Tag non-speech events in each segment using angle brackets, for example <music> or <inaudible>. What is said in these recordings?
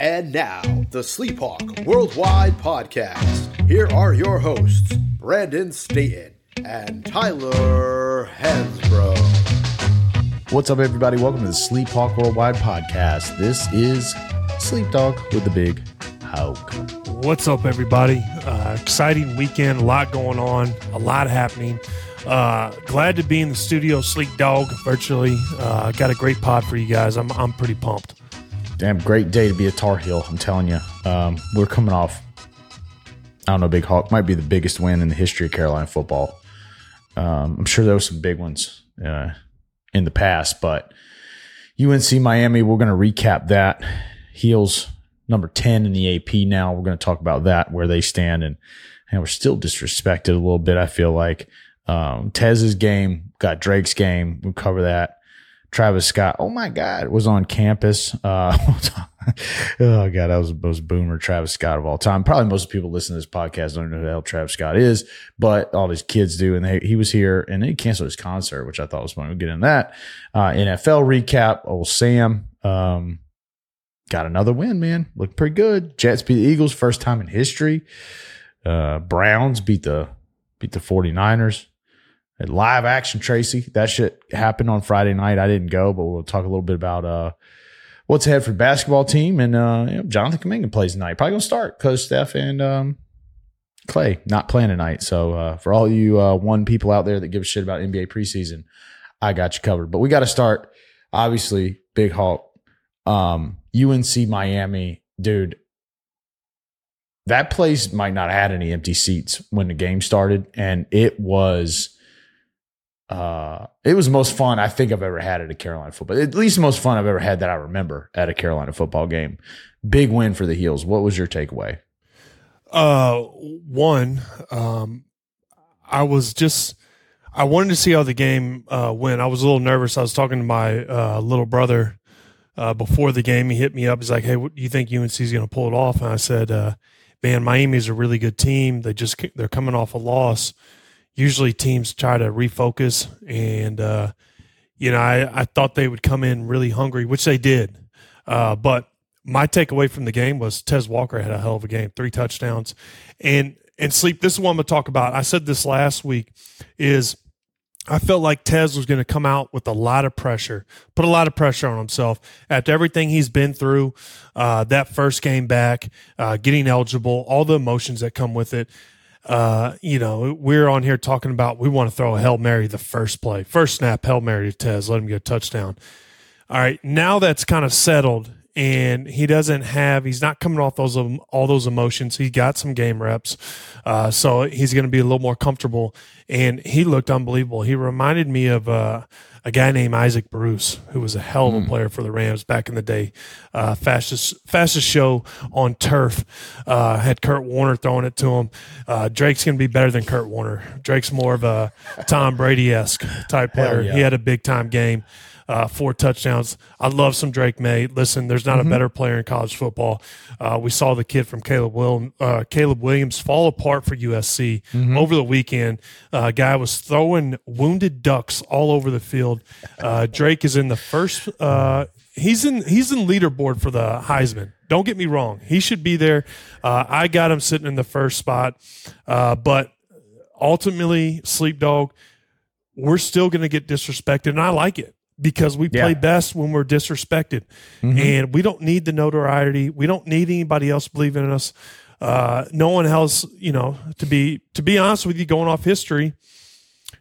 And now, the Sleephawk Worldwide Podcast. Here are your hosts, Brandon Staton and Tyler Hansbrough. What's up, everybody? Welcome to the Sleephawk Worldwide Podcast. This is Sleep Dawg with the Big Hawk. What's up, everybody? Uh, exciting weekend, a lot going on, a lot happening. Uh, glad to be in the studio, Sleep Dawg, virtually. Uh, got a great pod for you guys. I'm, I'm pretty pumped. Damn, great day to be a Tar Heel. I'm telling you. Um, we're coming off. I don't know, Big Hawk might be the biggest win in the history of Carolina football. Um, I'm sure there were some big ones uh, in the past, but UNC Miami. We're going to recap that. Heels number ten in the AP. Now we're going to talk about that where they stand, and and we're still disrespected a little bit. I feel like um, Tez's game got Drake's game. We'll cover that. Travis Scott, oh my God, was on campus. Uh, <laughs> oh God, that was the most boomer Travis Scott of all time. Probably most people listening to this podcast don't know who the hell Travis Scott is, but all these kids do. And they, he was here and he canceled his concert, which I thought was funny. We'll get in that. Uh, NFL recap. Old Sam, um, got another win, man. Looked pretty good. Jets beat the Eagles, first time in history. Uh, Browns beat the, beat the 49ers live action Tracy. That shit happened on Friday night. I didn't go, but we'll talk a little bit about uh, what's ahead for the basketball team. And uh, you know, Jonathan Kuminga plays tonight. Probably gonna start because Steph and um, Clay not playing tonight. So uh, for all you uh, one people out there that give a shit about NBA preseason, I got you covered. But we got to start. Obviously, Big Hawk, um, UNC Miami, dude. That place might not have had any empty seats when the game started, and it was uh, it was the most fun I think I've ever had at a Carolina football. At least the most fun I've ever had that I remember at a Carolina football game. Big win for the Heels. What was your takeaway? Uh, one, um, I was just I wanted to see how the game uh, went. I was a little nervous. I was talking to my uh, little brother uh, before the game. He hit me up. He's like, "Hey, what, do you think UNC is going to pull it off?" And I said, uh, "Man, Miami's a really good team. They just they're coming off a loss." Usually teams try to refocus and uh, you know I, I thought they would come in really hungry which they did. Uh, but my takeaway from the game was Tez Walker had a hell of a game three touchdowns. And and sleep this is what I'm gonna talk about. I said this last week is I felt like Tez was going to come out with a lot of pressure, put a lot of pressure on himself after everything he's been through, uh, that first game back, uh, getting eligible, all the emotions that come with it uh, you know, we're on here talking about we want to throw a Hail Mary the first play, first snap, Hail Mary to Tez, let him get a touchdown. All right, now that's kind of settled and he doesn't have he's not coming off those all those emotions he got some game reps uh, so he's going to be a little more comfortable and he looked unbelievable he reminded me of uh, a guy named Isaac Bruce, who was a hell of a mm. player for the Rams back in the day. Uh, fastest fastest show on turf. Uh, had Kurt Warner throwing it to him. Uh, Drake's going to be better than Kurt Warner. Drake's more of a Tom Brady esque type player. Yeah. He had a big time game uh, four touchdowns. I love some Drake Maye. Listen, there's not mm-hmm. a better player in college football. Uh, we saw the kid from Caleb, Will, uh, Caleb Williams fall apart for USC mm-hmm. over the weekend. Uh, guy was throwing wounded ducks all over the field. Uh, Drake is in the first. Uh, he's in. He's in leaderboard for the Heisman. Don't get me wrong. He should be there. Uh, I got him sitting in the first spot, but ultimately, Sleep Dawg, we're still going to get disrespected, and I like it because we play yeah. best when we're disrespected. Mm-hmm. And we don't need the notoriety. We don't need anybody else believing in us. Uh, no one else, you know, to be to be honest with you, going off history,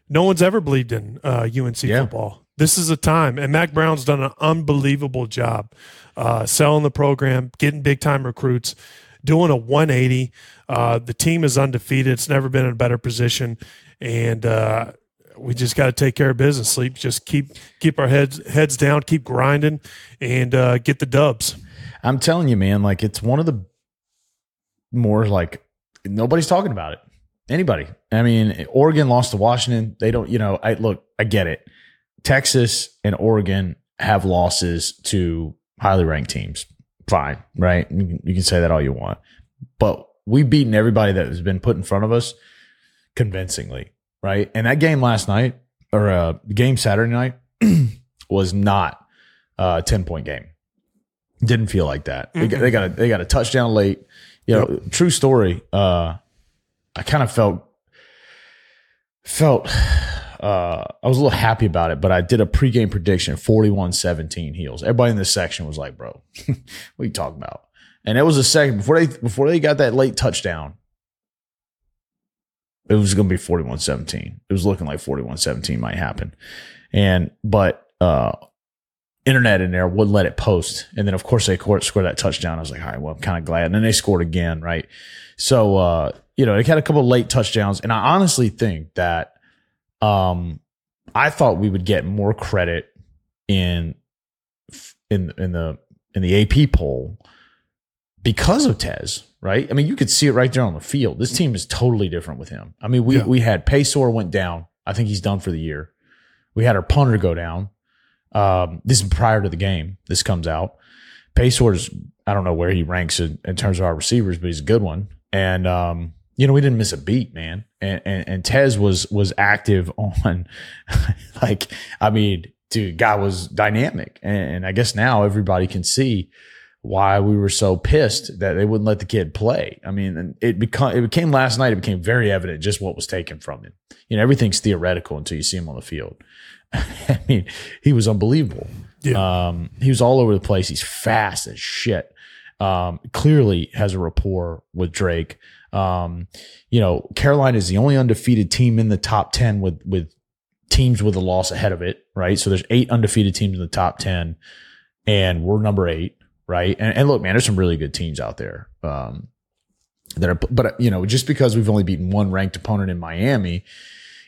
no one's ever believed in uh, UNC yeah. football. This is a time, and Mack Brown's done an unbelievable job uh, selling the program, getting big time recruits, doing a 180. Uh, the team is undefeated. It's never been in a better position, and uh, we just got to take care of business. Sleep, just keep keep our heads heads down, keep grinding, and uh, get the dubs. I'm telling you, man. Like it's one of the more like nobody's talking about it. Anybody? I mean, Oregon lost to Washington. They don't. You know, I look. I get it. Texas and Oregon have losses to highly ranked teams. Fine, right? You can say that all you want, but we've beaten everybody that has been put in front of us convincingly right? And that game last night or uh, game Saturday night <clears throat> was not a 10 point game. Didn't feel like that. They, got, they got a they got a touchdown late. You know, true story. Uh, I kind of felt felt <sighs> uh, I was a little happy about it, but I did a pregame prediction 41-17 heels. Everybody in this section was like, "Bro, <laughs> what are you talking about?" And it was a second before they before they got that late touchdown. It was going to be 41-17. It was looking like 41-17 might happen. And but uh internet in there wouldn't let it post. And then of course they scored, that touchdown. I was like, all right, well, I'm kind of glad. And then they scored again, right? So uh, you know, they had a couple late touchdowns. And I honestly think that um I thought we would get more credit in in in the in the AP poll because of Tez, right? I mean, you could see it right there on the field. This team is totally different with him. I mean, we Yeah. we had Paysour went down. I think he's done for the year. We had our punter go down. Um, this is prior to the game. This comes out. Paysour's I don't know where he ranks in, in terms of our receivers, but he's a good one. And um, you know, we didn't miss a beat, man. And and, and Tez was was active <laughs> on like I mean, dude, guy was dynamic. And, and I guess now everybody can see why we were so pissed that they wouldn't let the kid play. I mean, and it become it became last night. It became very evident just what was taken from him. You know, everything's theoretical until you see him on the field. <laughs> I mean, he was unbelievable. Yeah. Um, he was all over the place. He's fast as shit. Um, clearly has a rapport with Drake. Um, you know, Carolina is the only undefeated team in the top 10 with, with teams with a loss ahead of it, right? So there's eight undefeated teams in the top 10 and we're number eight, right? And, and look, man, there's some really good teams out there. Um, that are, but you know, just because we've only beaten one ranked opponent in Miami,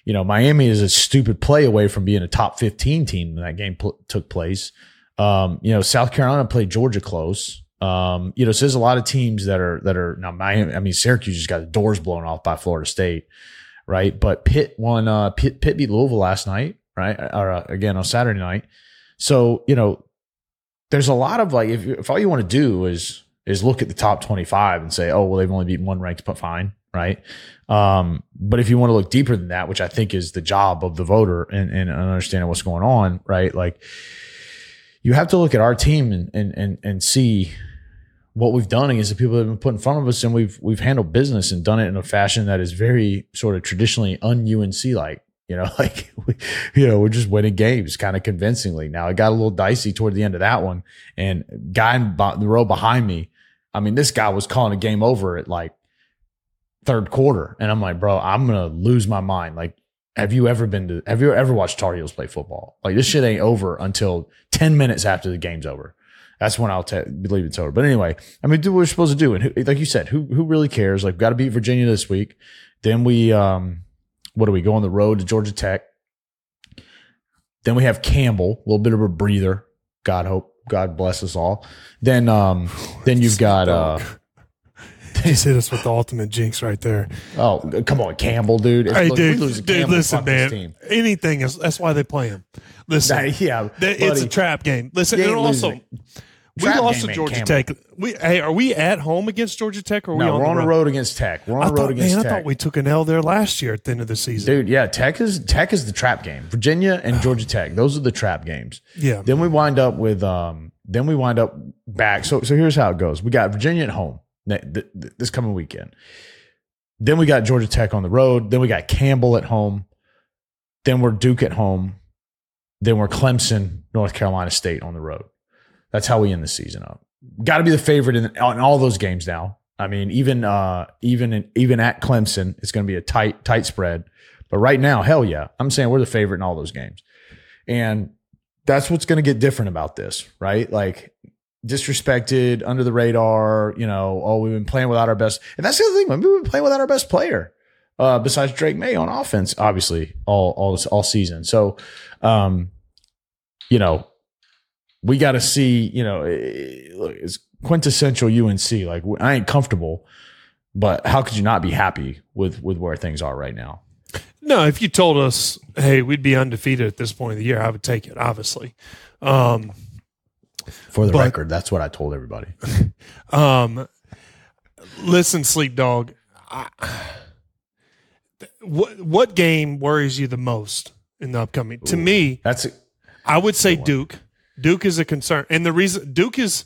you know, Miami is a stupid play away from being a top 15 team when that game pl- took place. Um, you know, South Carolina played Georgia close. Um, you know, so there's a lot of teams that are, that are now Miami. I mean, Syracuse just got the doors blown off by Florida State, right? But Pitt won, uh, Pitt, Pitt beat Louisville last night, right? Or uh, again on Saturday night. So, you know, there's a lot of like, if, if all you want to do is, is look at the top 25 and say, oh, well, they've only beaten one ranked, but fine. Right. Um, but if you want to look deeper than that, which I think is the job of the voter and, and understanding what's going on, right? Like you have to look at our team and, and, and, and see what we've done against the people that have been put in front of us. And we've, we've handled business and done it in a fashion that is very sort of traditionally un UNC like, you know, <laughs> like, we, you know, we're just winning games kind of convincingly. Now it got a little dicey toward the end of that one and guy in the row behind me. I mean, this guy was calling a game over at like third quarter. And I'm like, bro, I'm going to lose my mind. Like, have you ever been to, have you ever watched Tar Heels play football? Like, this shit ain't over until 10 minutes after the game's over. That's when I'll te- believe it's over. But anyway, I mean, do what we're supposed to do. And who, like you said, who, who really cares? Like, got to beat Virginia this week. Then we, um, what do we go on the road to Georgia Tech? Then we have Campbell, a little bit of a breather. God hope, God bless us all. Then, um, <laughs> then you've got, uh, <laughs> hit us with the ultimate jinx right there. oh, come on, Campbell, dude. If- Hey, look, dude, dude, Campbell, listen, man. Anything is that's why they play him. Listen, Nah, yeah, that- it's a trap game. Listen, and also. We Trap lost to Georgia Tech. We hey, are we at home against Georgia Tech or are we No, on we're on road? the road against Tech. We're on I the road thought, against man, I thought we took an L there last year at the end of the season. Dude, yeah, Tech is Tech is the trap game. Virginia and <sighs> Georgia Tech, those are the trap games. Yeah. Then we wind up with um. Then we wind up back. So so here's how it goes. We got Virginia at home ne- th- th- this coming weekend. Then we got Georgia Tech on the road. Then we got Campbell at home. Then we're Duke at home. Then we're Clemson, North Carolina State on the road. That's how we end the season up. Got to be the favorite in, in all those games now. I mean, even uh, even in, even at Clemson, it's going to be a tight tight spread. But right now, hell yeah, I'm saying we're the favorite in all those games, and that's what's going to get different about this, right? Like disrespected, under the radar. You know, oh, we've been playing without our best, and that's the other thing. We've been playing without our best player, uh, besides Drake Maye on offense, obviously all all all season. So, um, you know, we got to see. You know, eh, look, it's quintessential UNC. Like I ain't comfortable, but how could you not be happy with with where things are right now? No, if you told us, hey, we'd be undefeated at this point of the year, I would take it, obviously. Um, For the But- record, that's what I told everybody. <laughs> um, listen, Sleep Dawg, I, what what game worries you the most in the upcoming? To me, That's I would say Duke. Duke is a concern, and the reason Duke is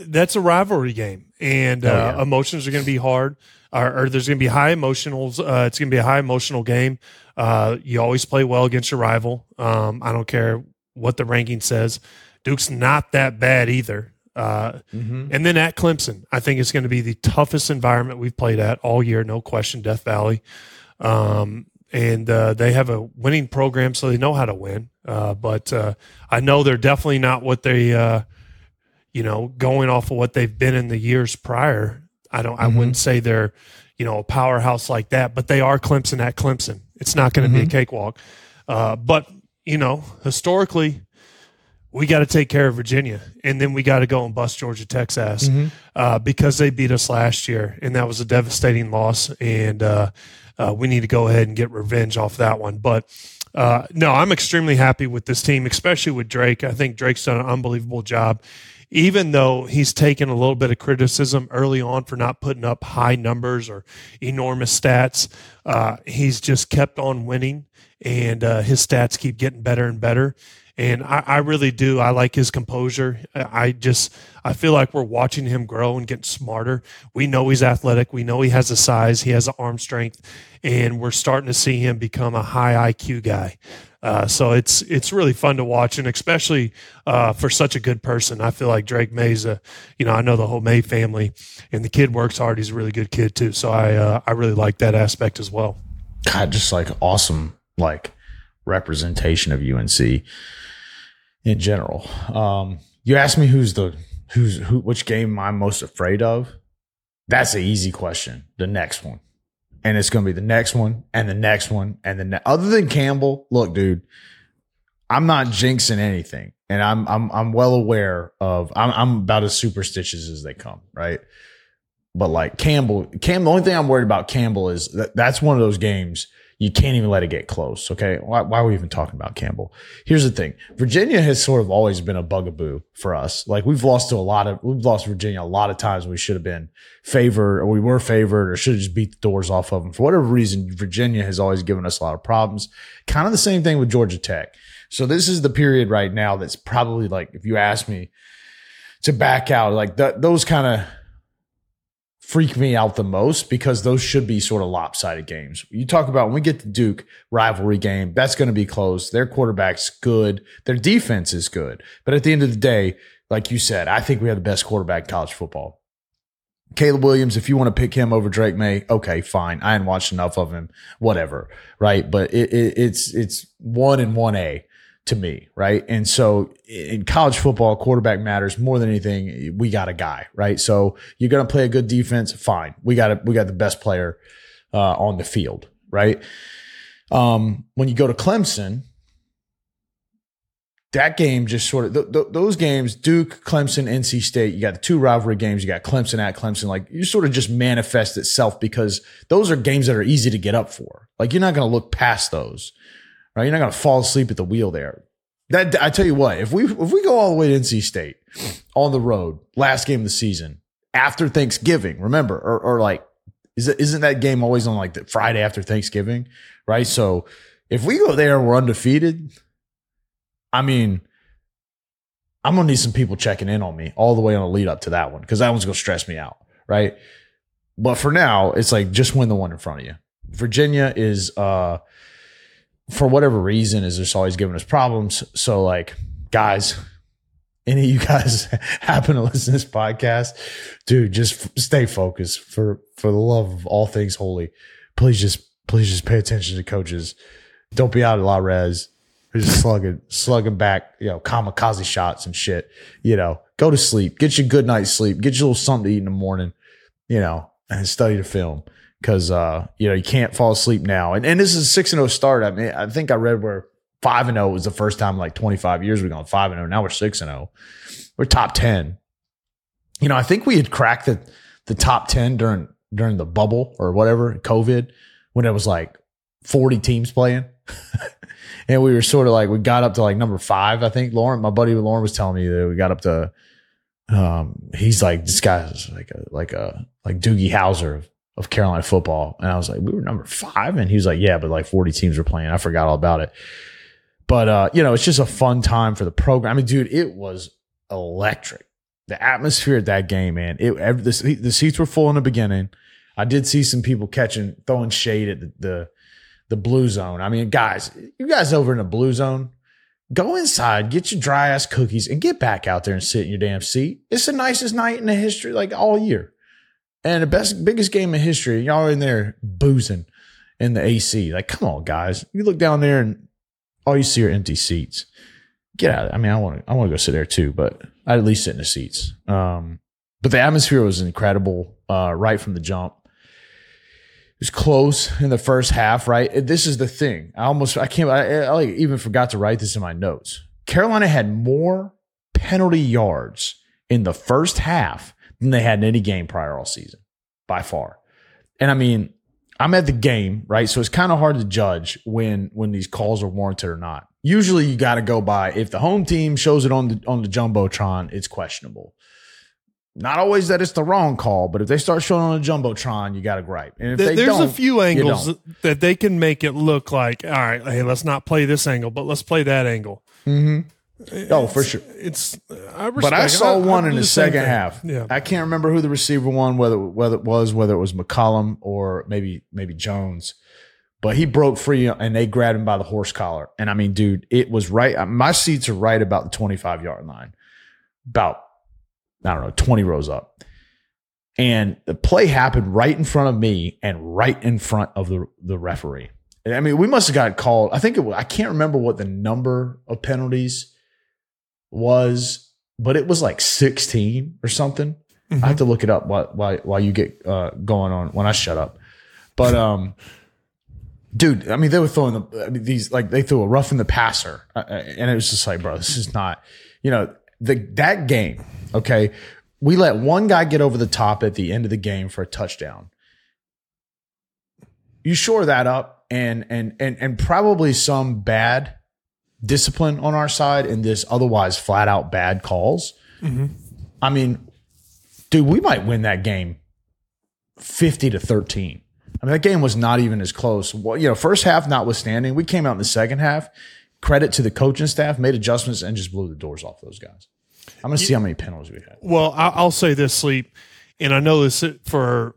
that's a rivalry game, and Oh, uh, emotions are going to be hard. Or, or there's going to be high emotionals. Uh, it's going to be a high emotional game. Uh, you always play well against your rival. Um, I don't care what the ranking says. Duke's not that bad either. Uh, And then at Clemson, I think it's going to be the toughest environment we've played at all year, no question. Death Valley, um, and uh, they have a winning program, so they know how to win. Uh, but uh, I know they're definitely not what they, uh, you know, going off of what they've been in the years prior. I don't. I wouldn't say they're, you know, a powerhouse like that, but they are Clemson at Clemson. It's not going to be a cakewalk. Uh, but you know, historically, we got to take care of Virginia, and then we got to go and bust Georgia Tech's ass uh, because they beat us last year, and that was a devastating loss. And uh, uh, we need to go ahead and get revenge off that one. But uh, no, I'm extremely happy with this team, especially with Drake. I think Drake's done an unbelievable job. Even though he's taken a little bit of criticism early on for not putting up high numbers or enormous stats, uh, he's just kept on winning, and uh, his stats keep getting better and better and I, I really do. I like his composure. I just I feel like we're watching him grow and get smarter. We know he's athletic. We know he has the size. He has the arm strength, and we're starting to see him become a high IQ guy. Uh, so it's it's really fun to watch, and especially uh, for such a good person. I feel like Drake Maye's a, you know, I know the whole Maye family, and the kid works hard. He's a really good kid too. So I uh, I really like that aspect as well. God, just like awesome, like representation of UNC in general. Um, you asked me who's the who's who, which game I'm most afraid of. That's an easy question. The next one, and it's going to be the next one, and the next one, and the ne- other than Campbell. Look, dude, I'm not jinxing anything, and I'm I'm I'm well aware of. I'm I'm about as superstitious as they come, right? But like Campbell, Cam, the only thing I'm worried about Campbell is that that's one of those games you can't even let it get close. Okay. Why, why are we even talking about Campbell? Here's the thing. Virginia has sort of always been a bugaboo for us. Like we've lost to a lot of, we've lost Virginia a lot of times we should have been favored or we were favored or should have just beat the doors off of them. For whatever reason, Virginia has always given us a lot of problems. Kind of the same thing with Georgia Tech. So this is the period right now that's probably like, if you ask me to back out, like that, those kind of, freak me out the most because those should be sort of lopsided games. You talk about when we get to Duke rivalry game, that's going to be close. Their quarterback's good. Their defense is good. But at the end of the day, like you said, I think we have the best quarterback in college football. Caleb Williams, if you want to pick him over Drake Maye, okay, fine. I hadn't watched enough of him, whatever. Right. But it, it, it's, it's one and one A to me, right? And so in college football, quarterback matters more than anything. We got a guy, right? So you're going to play a good defense, fine. We got a, we got the best player uh, on the field, right? Um, when you go to Clemson, that game just sort of th- th- those games, Duke, Clemson, NC State. You got the two rivalry games. You got Clemson at Clemson. Like you sort of just manifest itself because those are games that are easy to get up for. Like you're not going to look past those right? You're not going to fall asleep at the wheel there. That I tell you what, if we if we go all the way to NC State on the road, last game of the season after Thanksgiving, remember, or, or like, is it, isn't that game always on like the Friday after Thanksgiving, right? So if we go there and we're undefeated, I mean, I'm gonna need some people checking in on me all the way on the lead up to that one because that one's gonna stress me out, right? But for now, it's like just win the one in front of you. Virginia is uh for whatever reason is just always giving us problems. So like guys, any of you guys <laughs> happen to listen to this podcast, dude, just f- stay focused for for the love of all things holy. Please just please just pay attention to coaches. Don't be out at La Res. Just slugging, slugging back, you know, kamikaze shots and shit. You know, go to sleep, get your good night's sleep, get you a little something to eat in the morning, you know, and study the film because uh, you know you can't fall asleep now. And and this is a six and zero start. I mean, I think I read where five and zero was the first time like twenty five years we've gone five and zero. Now we're six and zero. We're top ten. You know, I think we had cracked the the top ten during during the bubble or whatever COVID when it was like forty teams playing. <laughs> and we were sort of like we got up to like number five. I think Lauren, my buddy Lauren was telling me that we got up to. Um, he's like this guy's like a like a like Doogie Howser of Carolina football. And I was like, we were number five. And he was like, yeah, but like 40 teams were playing. I forgot all about it. But, uh, you know, it's just a fun time for the program. I mean, dude, it was electric. the atmosphere at that game, man. It every, the, the seats were full in the beginning. I did see some people catching throwing shade at the, the the blue zone. I mean, guys, you guys over in the blue zone, go inside, get your dry ass cookies, and get back out there and sit in your damn seat. It's the nicest night in the history, like all year, and the best biggest game in history. Y'all in there boozing in the AC. Like, come on, guys. You look down there and all you see are empty seats. Get out. I mean, I want to I want to go sit there too, but I'd at least sit in the seats. Um, but the atmosphere was incredible uh, right from the jump. It was close in the first half, right? This is the thing. I almost, I can't, I, I like even forgot to write this in my notes. Carolina had more penalty yards in the first half than they had in any game prior all season, by far. And I mean, I'm at the game, right? So it's kind of hard to judge when when these calls are warranted or not. Usually, you got to go by if the home team shows it on the on the jumbotron, it's questionable. Not always that it's the wrong call, but if they start showing on a jumbotron, you got to gripe. And if they There's a few angles that they can make it look like, all right, hey, let's not play this angle, but let's play that angle. Mm-hmm. Oh, for sure. It's, I But I saw one do in the, same second thing. half. Yeah. I can't remember who the receiver won, whether whether it was whether it was McCollum or maybe maybe Jones. But he broke free and they grabbed him by the horse collar. And I mean, dude, it was right. Uh, my seats are right about the 25 yard line, about, I don't know, 20 rows up. And the play happened right in front of me and right in front of the, the referee. And I mean, we must have got called. I think it was, I can't remember what the number of penalties was, but it was like 16 or something. I have to look it up while while, while you get uh, going on when I shut up. But um, dude, I mean, they were throwing the I mean, these like they threw a rough in the passer, uh, uh, and it was just like, bro, this is not, you know, the that game. Okay, we let one guy get over the top at the end of the game for a touchdown. You shore that up, and and and and probably some bad discipline on our side, and this otherwise flat out bad calls. I mean, dude, we might win that game 50 to 13. I mean, that game was not even as close. Well, you know, first half notwithstanding, we came out in the second half. Credit to the coaching staff, made adjustments and just blew the doors off those guys. I'm going to see how many penalties we had. Well, I'll say this, sleep, and I know this for,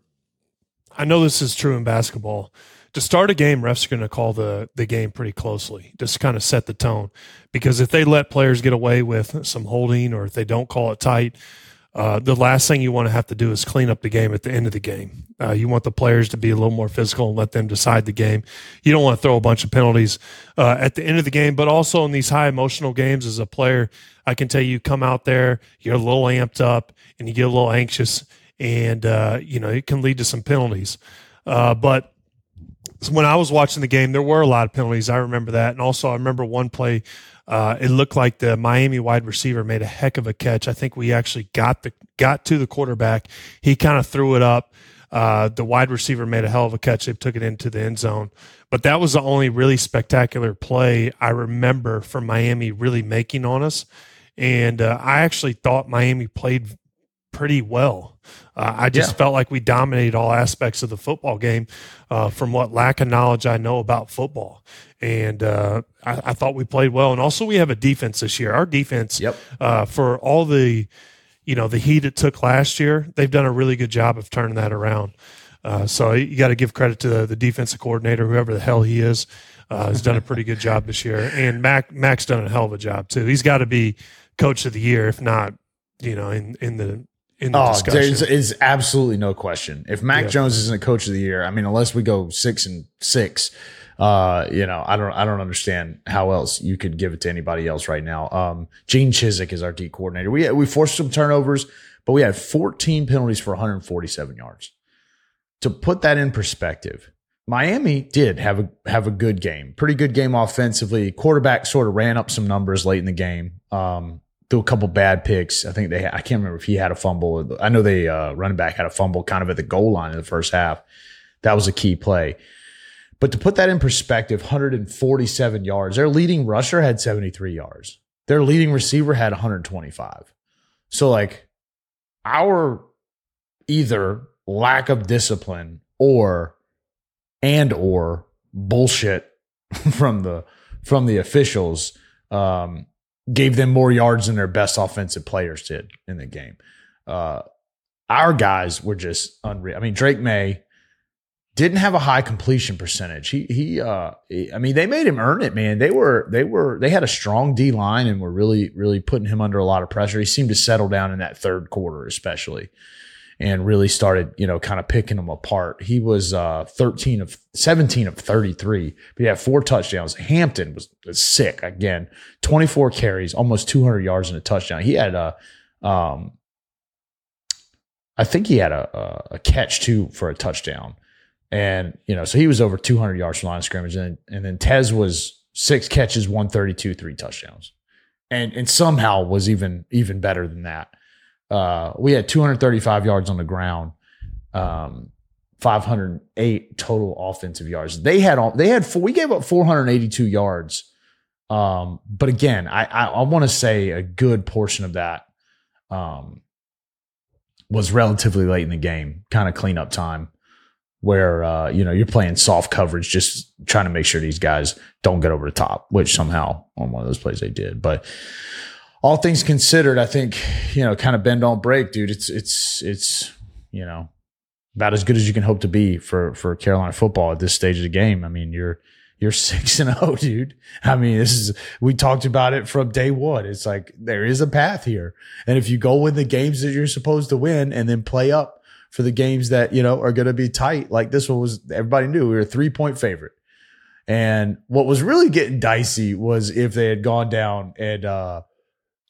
I know this is true in basketball. To start a game, refs are going to call the the game pretty closely, just kind of set the tone. Because if they let players get away with some holding, or if they don't call it tight, uh, the last thing you want to have to do is clean up the game at the end of the game. Uh, you want the players to be a little more physical and let them decide the game. You don't want to throw a bunch of penalties uh, at the end of the game, but also in these high emotional games as a player, I can tell you, come out there, you're a little amped up, and you get a little anxious, and uh, you know it can lead to some penalties. Uh, but when I was watching the game, there were a lot of penalties. I remember that, and also I remember one play. Uh, it looked like the Miami wide receiver made a heck of a catch. I think we actually got the got to the quarterback. He kind of threw it up. Uh, the wide receiver made a hell of a catch. They took it into the end zone. But that was the only really spectacular play I remember from Miami really making on us. And uh, I actually thought Miami played pretty well. Uh, I just Yeah. felt like we dominated all aspects of the football game uh, from what lack of knowledge I know about football. And uh, I, I thought we played well. And also, we have a defense this year. Our defense, Yep. uh, for all the you know the heat it took last year, they've done a really good job of turning that around. Uh, so you got to give credit to the, the defensive coordinator, whoever the hell he is, uh, has done a pretty good <laughs> job this year. And Mack Mack's done a hell of a job too. He's got to be coach of the year, if not, you know, in in the in the Oh, discussion. there's is absolutely no question. If Mac Yeah. Jones isn't a coach of the year, I mean, unless we go six and six, uh, you know, I don't, I don't understand how else you could give it to anybody else right now. Um, Gene Chizik is our D coordinator. We we forced some turnovers, but we had 14 penalties for 147 yards. To put that in perspective, Miami did have a have a good game, pretty good game offensively. Quarterback sort of ran up some numbers late in the game. Um, threw a couple bad picks. I think they I can't remember if he had a fumble. I know they uh, running back had a fumble kind of at the goal line in the first half. That was a key play. But to put that in perspective, 147 yards. Their leading rusher had 73 yards. Their leading receiver had 125. So like our either lack of discipline or and or bullshit <laughs> from the from the officials um gave them more yards than their best offensive players did in the game. Uh, our guys were just unreal. I mean, Drake Maye didn't have a high completion percentage. He he uh I mean they made him earn it, man. They were they were they had a strong D line and were really really putting him under a lot of pressure. He seemed to settle down in that third quarter especially and really started, you know, kind of picking them apart. He was uh 13 of 17 of 33. But he had four touchdowns. Hampton was, was sick again. 24 carries, almost 200 yards and a touchdown. He had a um I think he had a, a, catch too for a touchdown. And, you know, so he was over 200 yards from line of scrimmage. And, and then Tez was six catches, 132, three touchdowns. And, and somehow was even, even better than that. Uh, we had 235 yards on the ground, um, 508 total offensive yards. They had all, they had four, we gave up 482 yards. Um, but again, I, I, I want to say a good portion of that, um, was relatively late in the game, kind of cleanup time where uh, you know you're playing soft coverage, just trying to make sure these guys don't get over the top, which somehow on one of those plays they did. But all things considered, I think you know, kind of bend don't break, dude. It's it's it's you know about as good as you can hope to be for for Carolina football at this stage of the game. I mean, you're you're <laughs> six and zero, dude. I mean, this is we talked about it from day one. It's like there is a path here, and if you go win the games that you're supposed to win, and then play up for the games that, you know, are going to be tight. Like this one was, everybody knew we were a three point favorite. And what was really getting dicey was if they had gone down and, uh,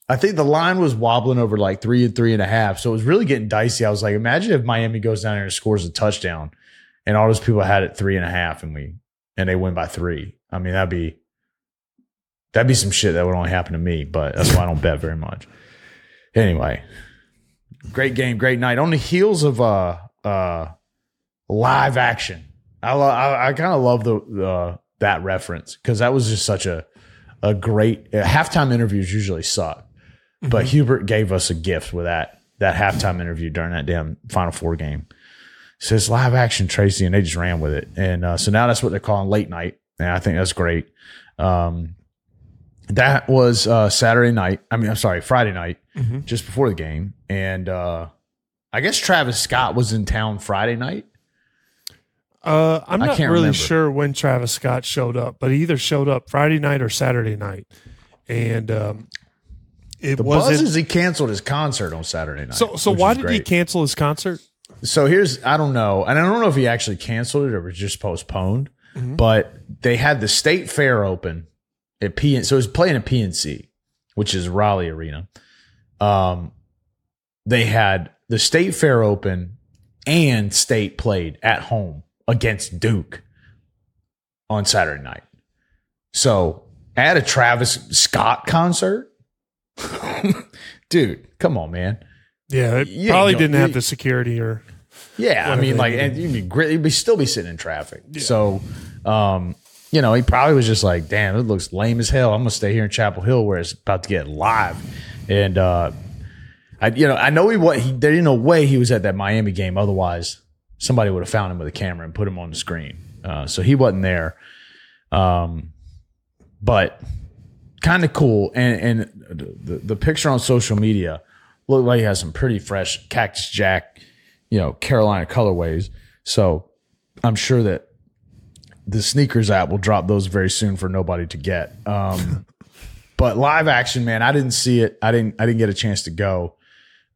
I think the line was wobbling over like three and three and a half. So it was really getting dicey. I was like, imagine if Miami goes down there and scores a touchdown and all those people had it three and a half and we, and they win by three. I mean, that'd be, that'd be some shit that would only happen to me, but that's why I don't bet very much. Anyway, great game, great night. On the heels of uh uh live action, I lo- I, I kind of love the uh, that reference because that was just such a a great uh, halftime interviews usually suck, mm-hmm. but Hubert gave us a gift with that that halftime interview during that damn Final Four game. So it's live action Tracy, and they just ran with it, and uh, so now that's what they're calling late night, and I think that's great. Um, that was uh, Saturday night. I mean, I'm sorry, Friday night, mm-hmm. just before the game, and uh, I guess Travis Scott was in town Friday night. Uh, I'm not really remember. sure when Travis Scott showed up, but he either showed up Friday night or Saturday night, and um, it the was buzz is he canceled his concert on Saturday night. So, so why did great. he cancel his concert? So here's I don't know, and I don't know if he actually canceled it or was just postponed. Mm-hmm. But they had the state fair open at PNC. So it was playing at PNC, which is Raleigh Arena. Um, they had the state fair open and state played at home against Duke on Saturday night. So at a Travis Scott concert, <laughs> dude, come on, man. Yeah, it you probably didn't have the security or. Yeah, I mean, like, and you'd be great. You'd be still be sitting in traffic. Yeah. So, um, you know, he probably was just like, damn, it looks lame as hell. I'm gonna stay here in Chapel Hill where it's about to get live. And uh I you know, I know he what he there ain't no way he was at that Miami game. Otherwise, somebody would have found him with a camera and put him on the screen. Uh, so he wasn't there. Um but kind of cool. And and the, the picture on social media looked like he has some pretty fresh Cactus Jack, you know, Carolina colorways. So I'm sure that the sneakers app will drop those very soon for nobody to get. Um, <laughs> but live action, man, I didn't see it. I didn't. I didn't get a chance to go.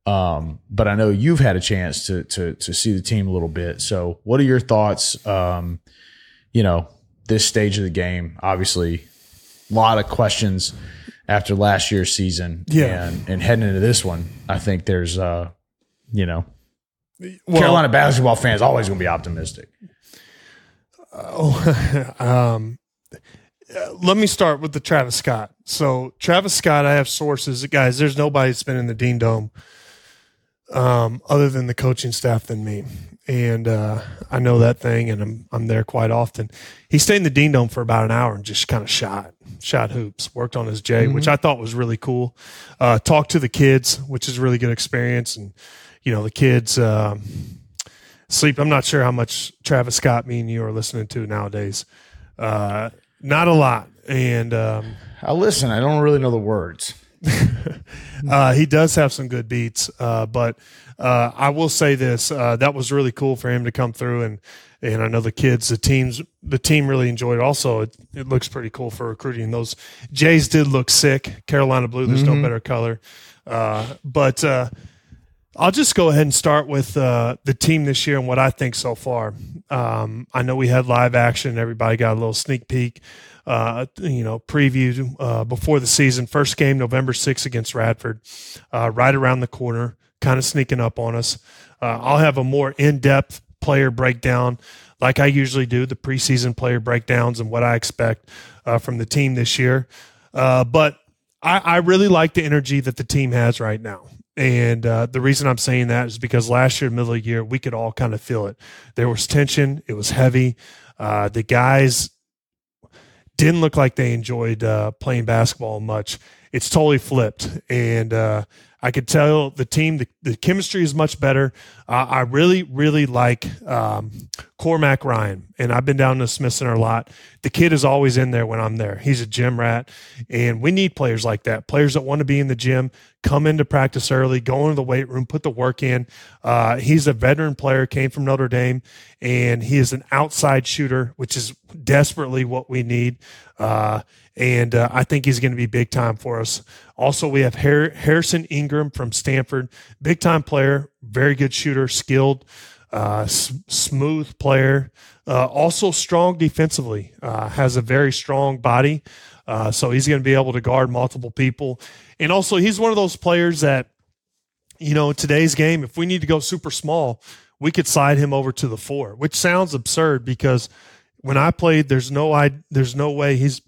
Um, but I know you've had a chance to to to see the team a little bit. So, what are your thoughts? Um, you know, this stage of the game, obviously, a lot of questions after last year's season. Yeah, and, and heading into this one, I think there's, uh, you know, well, Carolina basketball fans always going to be optimistic. Oh, <laughs> um, let me start with the Travis Scott. So Travis Scott, I have sources, guys. There's nobody that's been in the Dean Dome, um, other than the coaching staff than me, and uh, I know that thing, and I'm I'm there quite often. He stayed in the Dean Dome for about an hour and just kind of shot shot hoops, worked on his J, mm-hmm. which I thought was really cool. Uh, talked to the kids, which is a really good experience, and you know the kids. Uh, sleep. I'm not sure how much Travis Scott, me and you are listening to nowadays. Uh, Not a lot, and um, I listen. I don't really know the words. <laughs> uh, he does have some good beats, uh, but uh, I will say this: uh, that was really cool for him to come through, and and I know the kids, the teams, the team really enjoyed. It. Also, it, it looks pretty cool for recruiting. Those Jays did look sick. Carolina blue. There's mm-hmm. no better color, uh, but. Uh, I'll just go ahead and start with uh, the team this year and what I think so far. Um, I know we had live action; everybody got a little sneak peek, uh, you know, preview uh, before the season. First game, November 6th against Radford, uh, right around the corner, kind of sneaking up on us. Uh, I'll have a more in depth player breakdown, like I usually do, the preseason player breakdowns and what I expect uh, from the team this year. but I, I really like the energy that the team has right now. And uh, the reason I'm saying that is because last year, middle of the year, we could all kind of feel it. There was tension. It was heavy. Uh, the guys didn't look like they enjoyed uh, playing basketball much. It's totally flipped. And uh, I could tell the team, the, the chemistry is much better. Uh, I really, really like um, Cormac Ryan, and I've been down to Smith Center a lot. The kid is always in there when I'm there. He's a gym rat, and we need players like that. Players that want to be in the gym, come into practice early, go into the weight room, put the work in. Uh, he's a veteran player, came from Notre Dame, and he is an outside shooter, which is desperately what we need. Uh, and uh, I think he's going to be big time for us. Also, we have Harrison Ingram from Stanford, big time player, very good shooter, skilled, uh, s- smooth player, uh, also strong defensively, uh, has a very strong body. Uh, so he's going to be able to guard multiple people. And also, he's one of those players that, you know, today's game, if we need to go super small, we could slide him over to the four, which sounds absurd because when I played, there's no I there's no way he's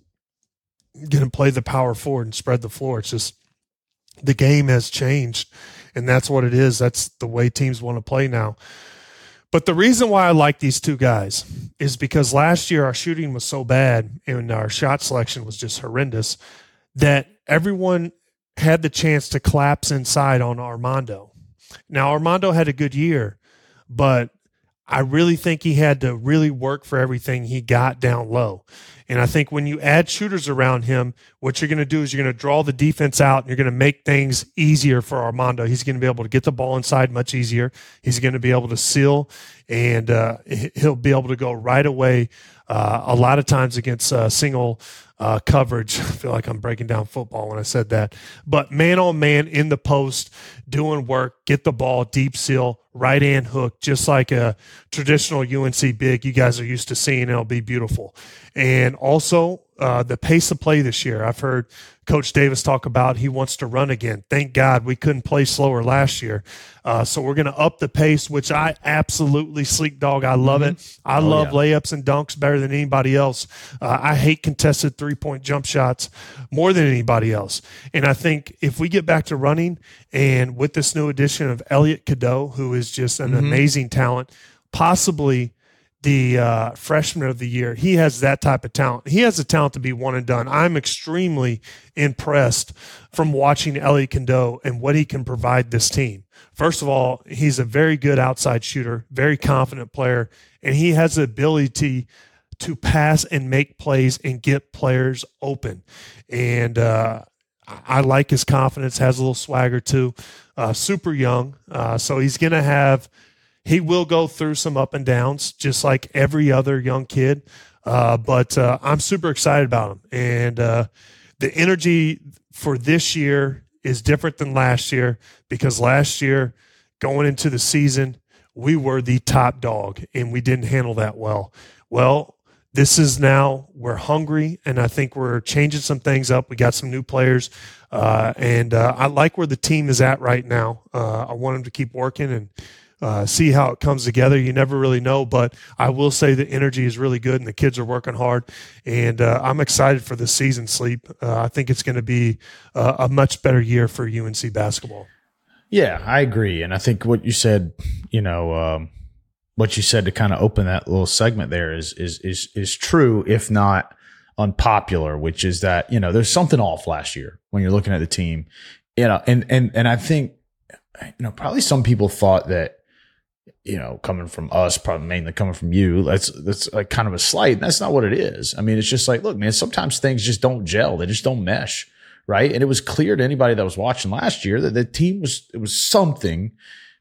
going to play the power forward and spread the floor. It's just the game has changed, and that's what it is. That's the way teams want to play now. But the reason why I like these two guys is because last year our shooting was so bad and our shot selection was just horrendous that everyone had the chance to collapse inside on Armando. Now Armando had a good year, but I really think he had to really work for everything he got down low. And I think when you add shooters around him, what you're going to do is you're going to draw the defense out and you're going to make things easier for Armando. He's going to be able to get the ball inside much easier. He's going to be able to seal and uh, he'll be able to go right away. Uh, a lot of times against uh, single uh, coverage. <laughs> I feel like I'm breaking down football when I said that. But man on man in the post, doing work, get the ball, deep seal, right hand hook, just like a traditional UNC big you guys are used to seeing. It'll be beautiful. And also, uh, the pace of play this year. I've heard Coach Davis talk about he wants to run again. Thank God we couldn't play slower last year. Uh, so we're going to up the pace, which I absolutely sleek dog. I love mm-hmm. it. I oh, love yeah. layups and dunks better than anybody else. Uh, I hate contested three point jump shots more than anybody else. And I think if we get back to running and with this new addition of Elliot Cadeau, who is just an mm-hmm. amazing talent, possibly the uh, freshman of the year. He has that type of talent. He has the talent to be one and done. I'm extremely impressed from watching Ellie Cadeau and what he can provide this team. First of all, he's a very good outside shooter, very confident player, and he has the ability to pass and make plays and get players open. And uh, I like his confidence, has a little swagger too. Uh, super young, uh, so he's going to have – he will go through some up and downs, just like every other young kid. Uh, but uh, I'm super excited about him, and uh, the energy for this year is different than last year because last year, going into the season, we were the top dog and we didn't handle that well. Well, this is now we're hungry and i think we're changing some things up we got some new players uh, and uh, i like where the team is at right now uh, i want them to keep working and uh, see how it comes together. You never really know, but I will say the energy is really good and the kids are working hard. And uh, I'm excited for the season sleep. Uh, I think it's going to be a much better year for UNC basketball. Yeah, I agree. And I think what you said, you know, um, what you said to kind of open that little segment there is, is, is, is true, if not unpopular, which is that, you know, there's something off last year when you're looking at the team, you know, and, and, and I think, you know, probably some people thought that you know, coming from us, probably mainly coming from you, that's that's like kind of a slight. That's not what it is. I mean, it's just like, look, man, sometimes things just don't gel. They just don't mesh, right? And it was clear to anybody that was watching last year that the team was it was something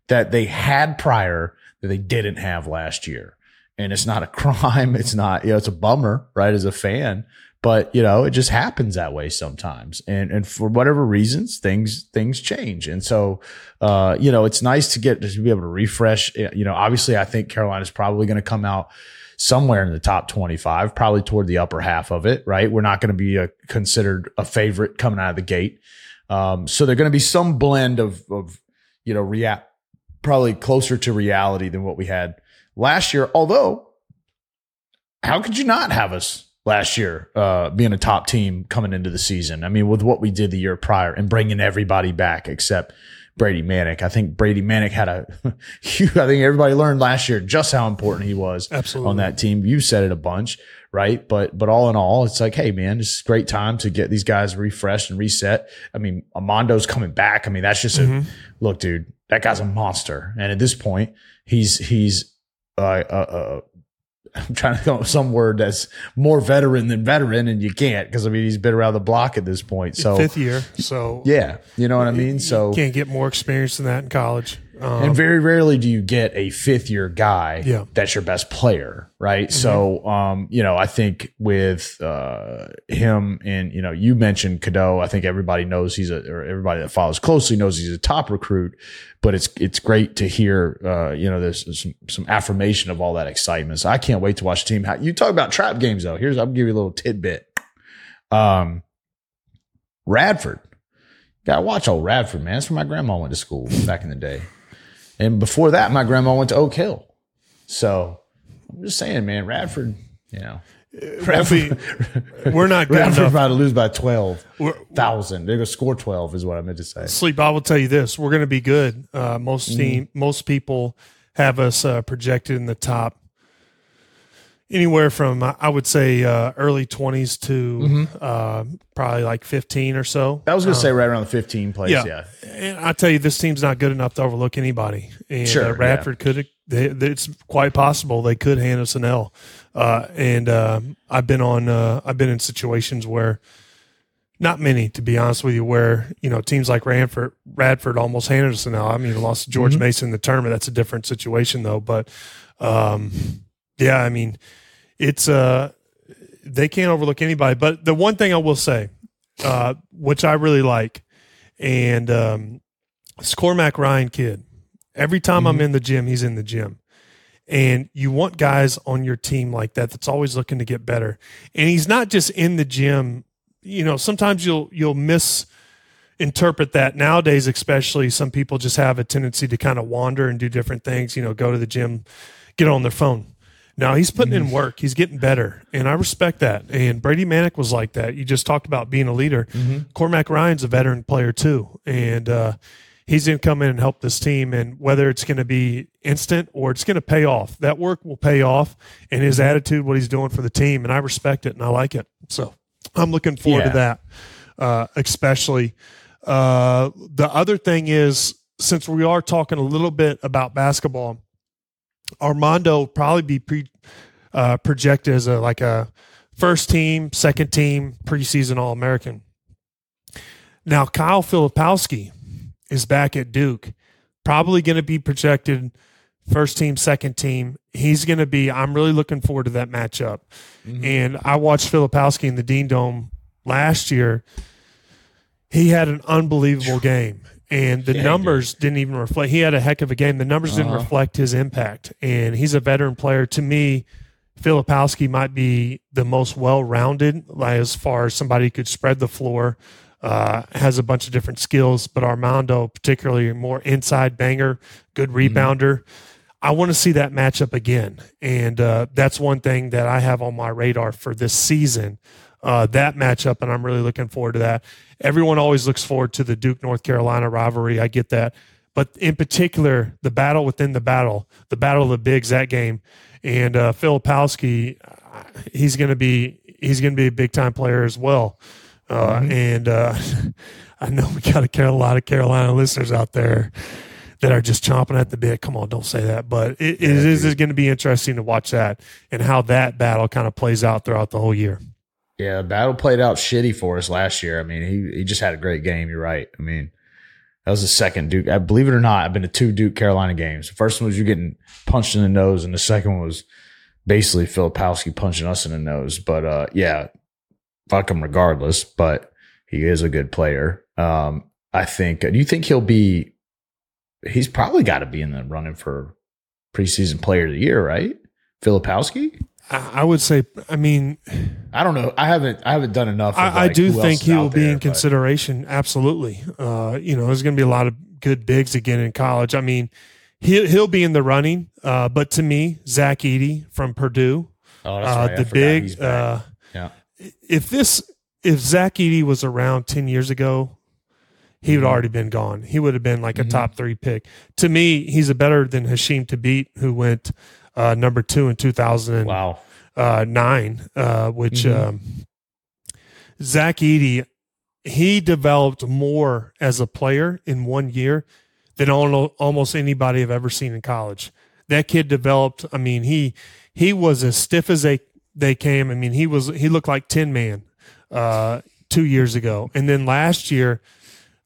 that they had prior that they didn't have last year. And it's not a <laughs> crime. It's not, you know, it's a bummer, right? As a fan, but you know, it just happens that way sometimes. And, and for whatever reasons, things, things change. And so, uh, you know, it's nice to get to be able to refresh. You know, obviously I think Carolina's probably going to come out somewhere in the top 25, probably toward the upper half of it, right? We're not going to be a, considered a favorite coming out of the gate. Um, so there's going to be some blend of, of, you know, react, probably closer to reality than what we had last year. Although, how could you not have us last year uh, being a top team coming into the season? I mean, with what we did the year prior and bringing everybody back except Brady Manek. I think Brady Manek had a, <laughs> I think everybody learned last year just how important he was Absolutely. on that team. You said it a bunch, right? But, but all in all, it's like, hey, man, it's a great time to get these guys refreshed and reset. I mean, Armando's coming back. I mean, that's just Mhm. a look, dude, that guy's a monster. And at this point, he's, he's, uh, uh, uh, I'm trying to come up with some word that's more veteran than veteran, and you can't because I mean he's been around the block at this point. So fifth year. So yeah, you know what I mean. So can't get more experience than that in college. Um, and very rarely do you get a fifth year guy Yeah. that's your best player, right? So, um, you know, I think with uh, him and you know, you mentioned Cadeau. I think everybody knows he's a, or everybody that follows closely knows he's a top recruit. But it's it's great to hear, uh, you know, there's some some affirmation of all that excitement. So I can't wait to watch the team. How, you talk about trap games though. Here's I'll give you a little tidbit. Um, Radford. Gotta watch old Radford, man. That's where my grandma went to school back in the day. And before that, my grandma went to Oak Hill. So I'm just saying, man, Radford, you know, won't we're not good Radford enough. about to lose by 12,000. We're- They're going to score 12 is what I meant to say. Sleep. I will tell you this: we're going to be good. Uh, most Mm-hmm. team, most people have us uh, projected in the top anywhere from uh, I would say uh, early twenties to Mm-hmm. uh, probably like fifteen or so. I was going to say right around the 15 place. Yeah. Yeah. And I tell you, this team's not good enough to overlook anybody. And Sure, uh, Radford could. They, they- it's quite possible they could hand us an L. Uh, and um I've been on. Uh, I've been in situations where, not many, to be honest with you, where you know teams like Radford, Radford almost handed us an L. I mean, lost to George Mm-hmm. Mason in the tournament. That's a different situation though. But um, yeah, I mean, it's uh, they can't overlook anybody. But the one thing I will say, uh, which I really like, and um, this Cormac Ryan kid. Every time I'm in the gym, he's in the gym. And you want guys on your team like that that's always looking to get better. And he's not just in the gym. You know, sometimes you'll you'll misinterpret that nowadays, especially some people just have a tendency to kind of wander and do different things, you know, go to the gym, get on their phone. Now he's putting in work. He's getting better, and I respect that. And Brady Manek was like that. You just talked about being a leader. Cormac Ryan's a veteran player too, and uh, he's going to come in and help this team. And whether it's going to be instant or it's going to pay off, that work will pay off. And his attitude, what he's doing for the team, and I respect it and I like it. So I'm looking forward Yeah. to that, uh, especially. Uh, the other thing is, since we are talking a little bit about basketball, Armando will probably be pre, uh, projected as a like a first team, second team, preseason All American. Now Kyle Filipowski is back at Duke, probably going to be projected first team, second team. He's going to be. I'm really looking forward to that matchup. And I watched Filipowski in the Dean Dome last year. He had an unbelievable game, and the Yeah, numbers didn't even reflect. He had a heck of a game. The numbers didn't Uh-huh. reflect his impact, and he's a veteran player. To me, Filipowski might be the most well-rounded, like as far as somebody who could spread the floor. Uh, has a bunch of different skills, but Armando, particularly more inside banger, good rebounder. I want to see that matchup again, and uh, that's one thing that I have on my radar for this season. Uh, that matchup, and I'm really looking forward to that. Everyone always looks forward to the Duke North Carolina rivalry. I get that, but in particular, the battle within the battle, the battle of the bigs, that game, and uh, Filipowski, he's going to be he's going to be a big time player as well. Uh, And uh, <laughs> I know we got a, a lot of Carolina listeners out there that are just chomping at the bit. Come on, don't say that. But it, it is going to be interesting to watch that and how that battle kind of plays out throughout the whole year. Yeah, battle played out shitty for us last year. I mean, he he just had a great game. You're right. I mean, that was the second Duke. I believe it or not, I've been to two Duke Carolina games. The first one was you getting punched in the nose, and the second one was basically Filipowski punching us in the nose. But uh, yeah, fuck him regardless. But he is a good player. Um, I think. Do you think he'll be? He's probably got to be in the running for preseason player of the year, right? Filipowski. I would say, I mean, I don't know. I haven't, I haven't done enough. I, I, do think he will be there, in but. consideration. Absolutely. Uh, you know, there's going to be a lot of good bigs again in college. I mean, he'll he'll be in the running. Uh, but to me, Zach Edey from Purdue, oh, uh, the big. Uh, yeah. If this, if Zach Edey was around ten years ago, he would mm-hmm. already been gone. He would have been like a mm-hmm. top three pick. To me, he's a better than Hasheem Thabeet, who went uh, number two in 2009, wow. uh, uh, which mm-hmm. um, Zach Edey, he developed more as a player in one year than almost anybody I've ever seen in college. That kid developed. I mean, he he was as stiff as they they came. I mean, he was he looked like Tin Man uh, two years ago, and then last year,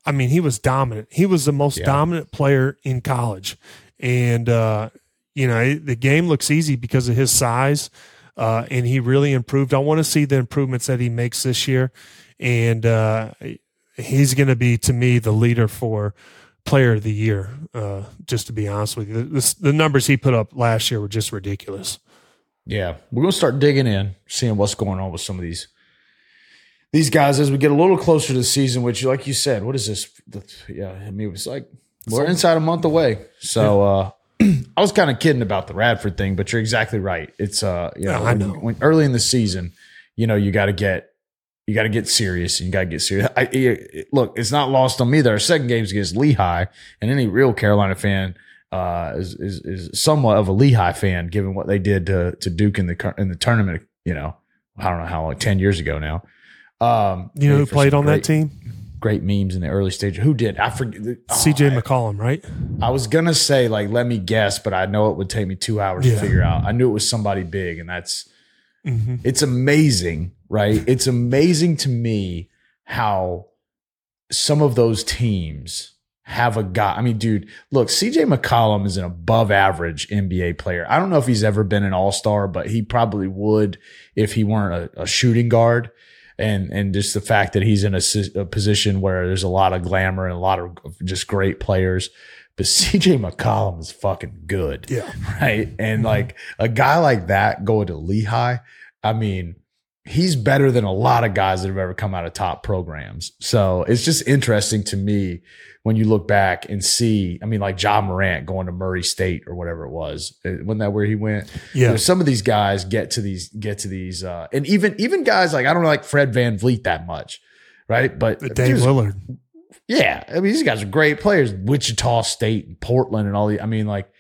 I mean, he was dominant. He was the most yeah. dominant player in college, and uh, you know, the game looks easy because of his size, uh, and he really improved. I want to see the improvements that he makes this year, and uh, he's going to be to me the leader for player of the year. Uh, just to be honest with you, the, the numbers he put up last year were just ridiculous. Yeah, we're going to start digging in, seeing what's going on with some of these these guys as we get a little closer to the season. Which, like you said, what is this? Yeah, I mean, it's like we're inside a month away. So. Uh, <clears throat> I was kind of kidding about the Radford thing, but you're exactly right. It's uh, you know, I know. When, when, early in the season, you know, you got to get you got to get serious. And you got to get serious. I, it, look, it's not lost on me that our second game's against Lehigh, and any real Carolina fan uh, is, is is somewhat of a Lehigh fan, given what they did to to Duke in the in the tournament. You know, I don't know how long, ten years ago now. Um, you know who played on great, that team? Great memes in the early stage. Who did? I forget. Oh, CJ McCollum, right? I was gonna say like let me guess, but I know it would take me two hours yeah. to figure out. I knew it was somebody big, and that's mm-hmm. it's amazing, right? it's amazing to me how some of those teams have a guy. I mean, dude, look, CJ McCollum is an above average NBA player. I don't know if he's ever been an all star, but he probably would if he weren't a, a shooting guard and and just the fact that he's in a, a, position where there's a lot of glamour and a lot of just great players. But <laughs> CJ McCollum is fucking good. Yeah. Right. And mm-hmm. like a guy like that going to Lehigh, I mean, he's better than a lot of guys that have ever come out of top programs. So it's just interesting to me when you look back and see, I mean, like Ja Morant going to Murray State or whatever it was. Uh, wasn't that where he went? Yeah. You know, some of these guys get to these, get to these, uh, and even, even guys like, I don't like Fred Van VanVleet that much. Right. But Dame Lillard. Yeah. I mean, these guys are great players. Wichita State and Portland and all the, I mean, like,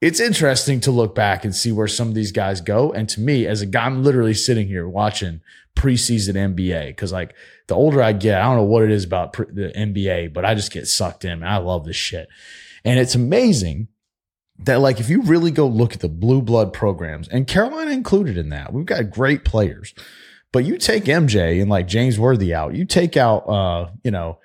it's interesting to look back and see where some of these guys go. And to me, as a guy, I'm literally sitting here watching preseason NBA because, like, the older I get, I don't know what it is about pre- the NBA, but I just get sucked in. I love this shit. And it's amazing that, like, if you really go look at the blue blood programs, and Carolina included in that, we've got great players. But you take MJ and like James Worthy out, you take out, uh, you know,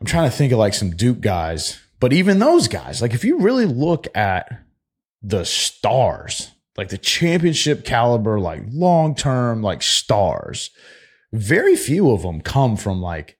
I'm trying to think of like some Duke guys but even those guys, like if you really look at the stars, like the championship caliber, like long term, like stars, very few of them come from like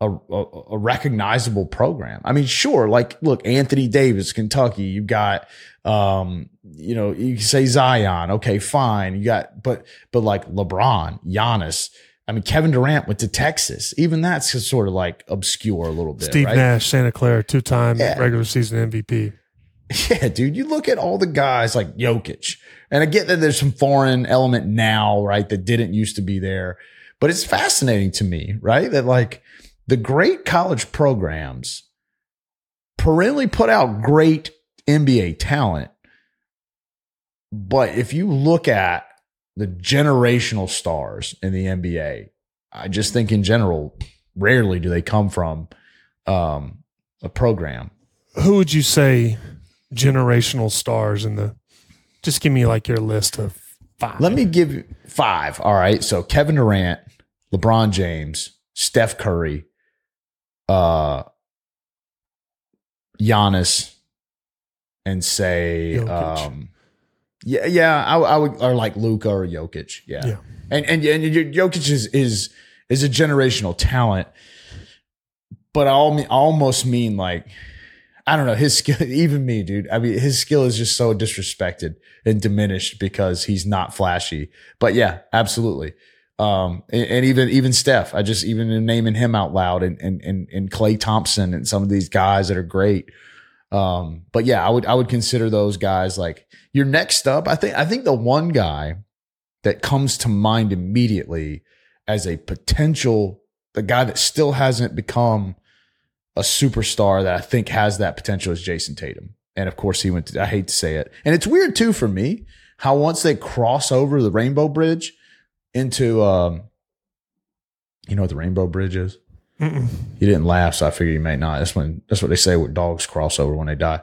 a, a, a, recognizable program. I mean, sure, like look, Anthony Davis, Kentucky, you got um, you know, you say Zion, okay, fine. You got but but like LeBron, Giannis, I mean, Kevin Durant went to Texas. Even that's sort of like obscure a little bit. Steve right? Nash, Santa Clara, two time yeah. regular season MVP. Yeah, dude. You look at all the guys like Jokic, and I get that there's some foreign element now, right, that didn't used to be there. But it's fascinating to me, right, that like the great college programs perennially put out great NBA talent. But if you look at the generational stars in the NBA. I just think in general, rarely do they come from um, a program. who would you say generational stars in the? Just give me like your list of five. Let me give you five. All right. So Kevin Durant, LeBron James, Steph Curry, uh, Giannis, and say, Jokic. um, yeah, yeah, I, I would, or like Luka or Jokic. Yeah. Yeah. And, and, and Jokic is, is, is a generational talent, but I almost mean like, I don't know his skill. <laughs> Even me, dude. I mean, his skill is just so disrespected and diminished because he's not flashy. But yeah, absolutely. Um, and, and even even Steph, I just even naming him out loud, and and and, and Klay Thompson and some of these guys that are great. Um, but yeah, I would I would consider those guys like your next up. I think I think the one guy that comes to mind immediately as a potential, the guy that still hasn't become a superstar that I think has that potential is Jayson Tatum. And of course, he went to, I hate to say it. And it's weird too for me how once they cross over the Rainbow Bridge into, um, you know what the Rainbow Bridge is? Mm-mm. He didn't laugh, so I figured you may not. That's when, that's what they say when dogs cross over when they die.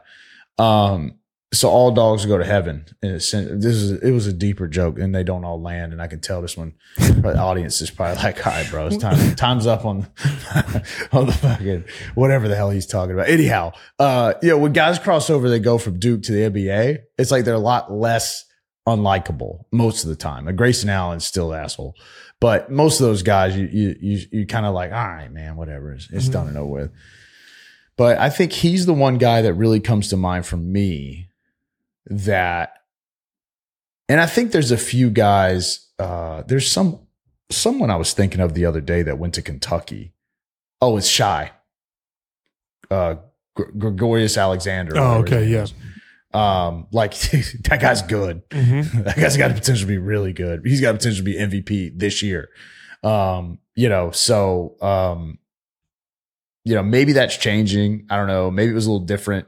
Um, so all dogs go to heaven. And it's, this is it was a deeper joke, and they don't all land. And I can tell this one, the audience is probably like, "All right, bro, it's time. <laughs> Time's up on <laughs> on the fucking whatever the hell he's talking about." Anyhow, uh, you know, when guys cross over, they go from Duke to the NBA. It's like they're a lot less unlikable most of the time. Like Grayson Allen's still an asshole, but most of those guys, you you you, you kind of like, all right, man, whatever. It's, it's done and over with. But I think he's the one guy that really comes to mind for me that and I think there's a few guys uh there's some someone I was thinking of the other day that went to Kentucky. Oh, it's Shai. Uh Gr- Gregorius Alexander. Oh, okay, yeah. Um like <laughs> that guy's good. Mm-hmm. <laughs> that guy's got the potential to be really good. He's got the potential to be MVP this year. Um, you know, so um, you know, maybe that's changing. I don't know. Maybe it was a little different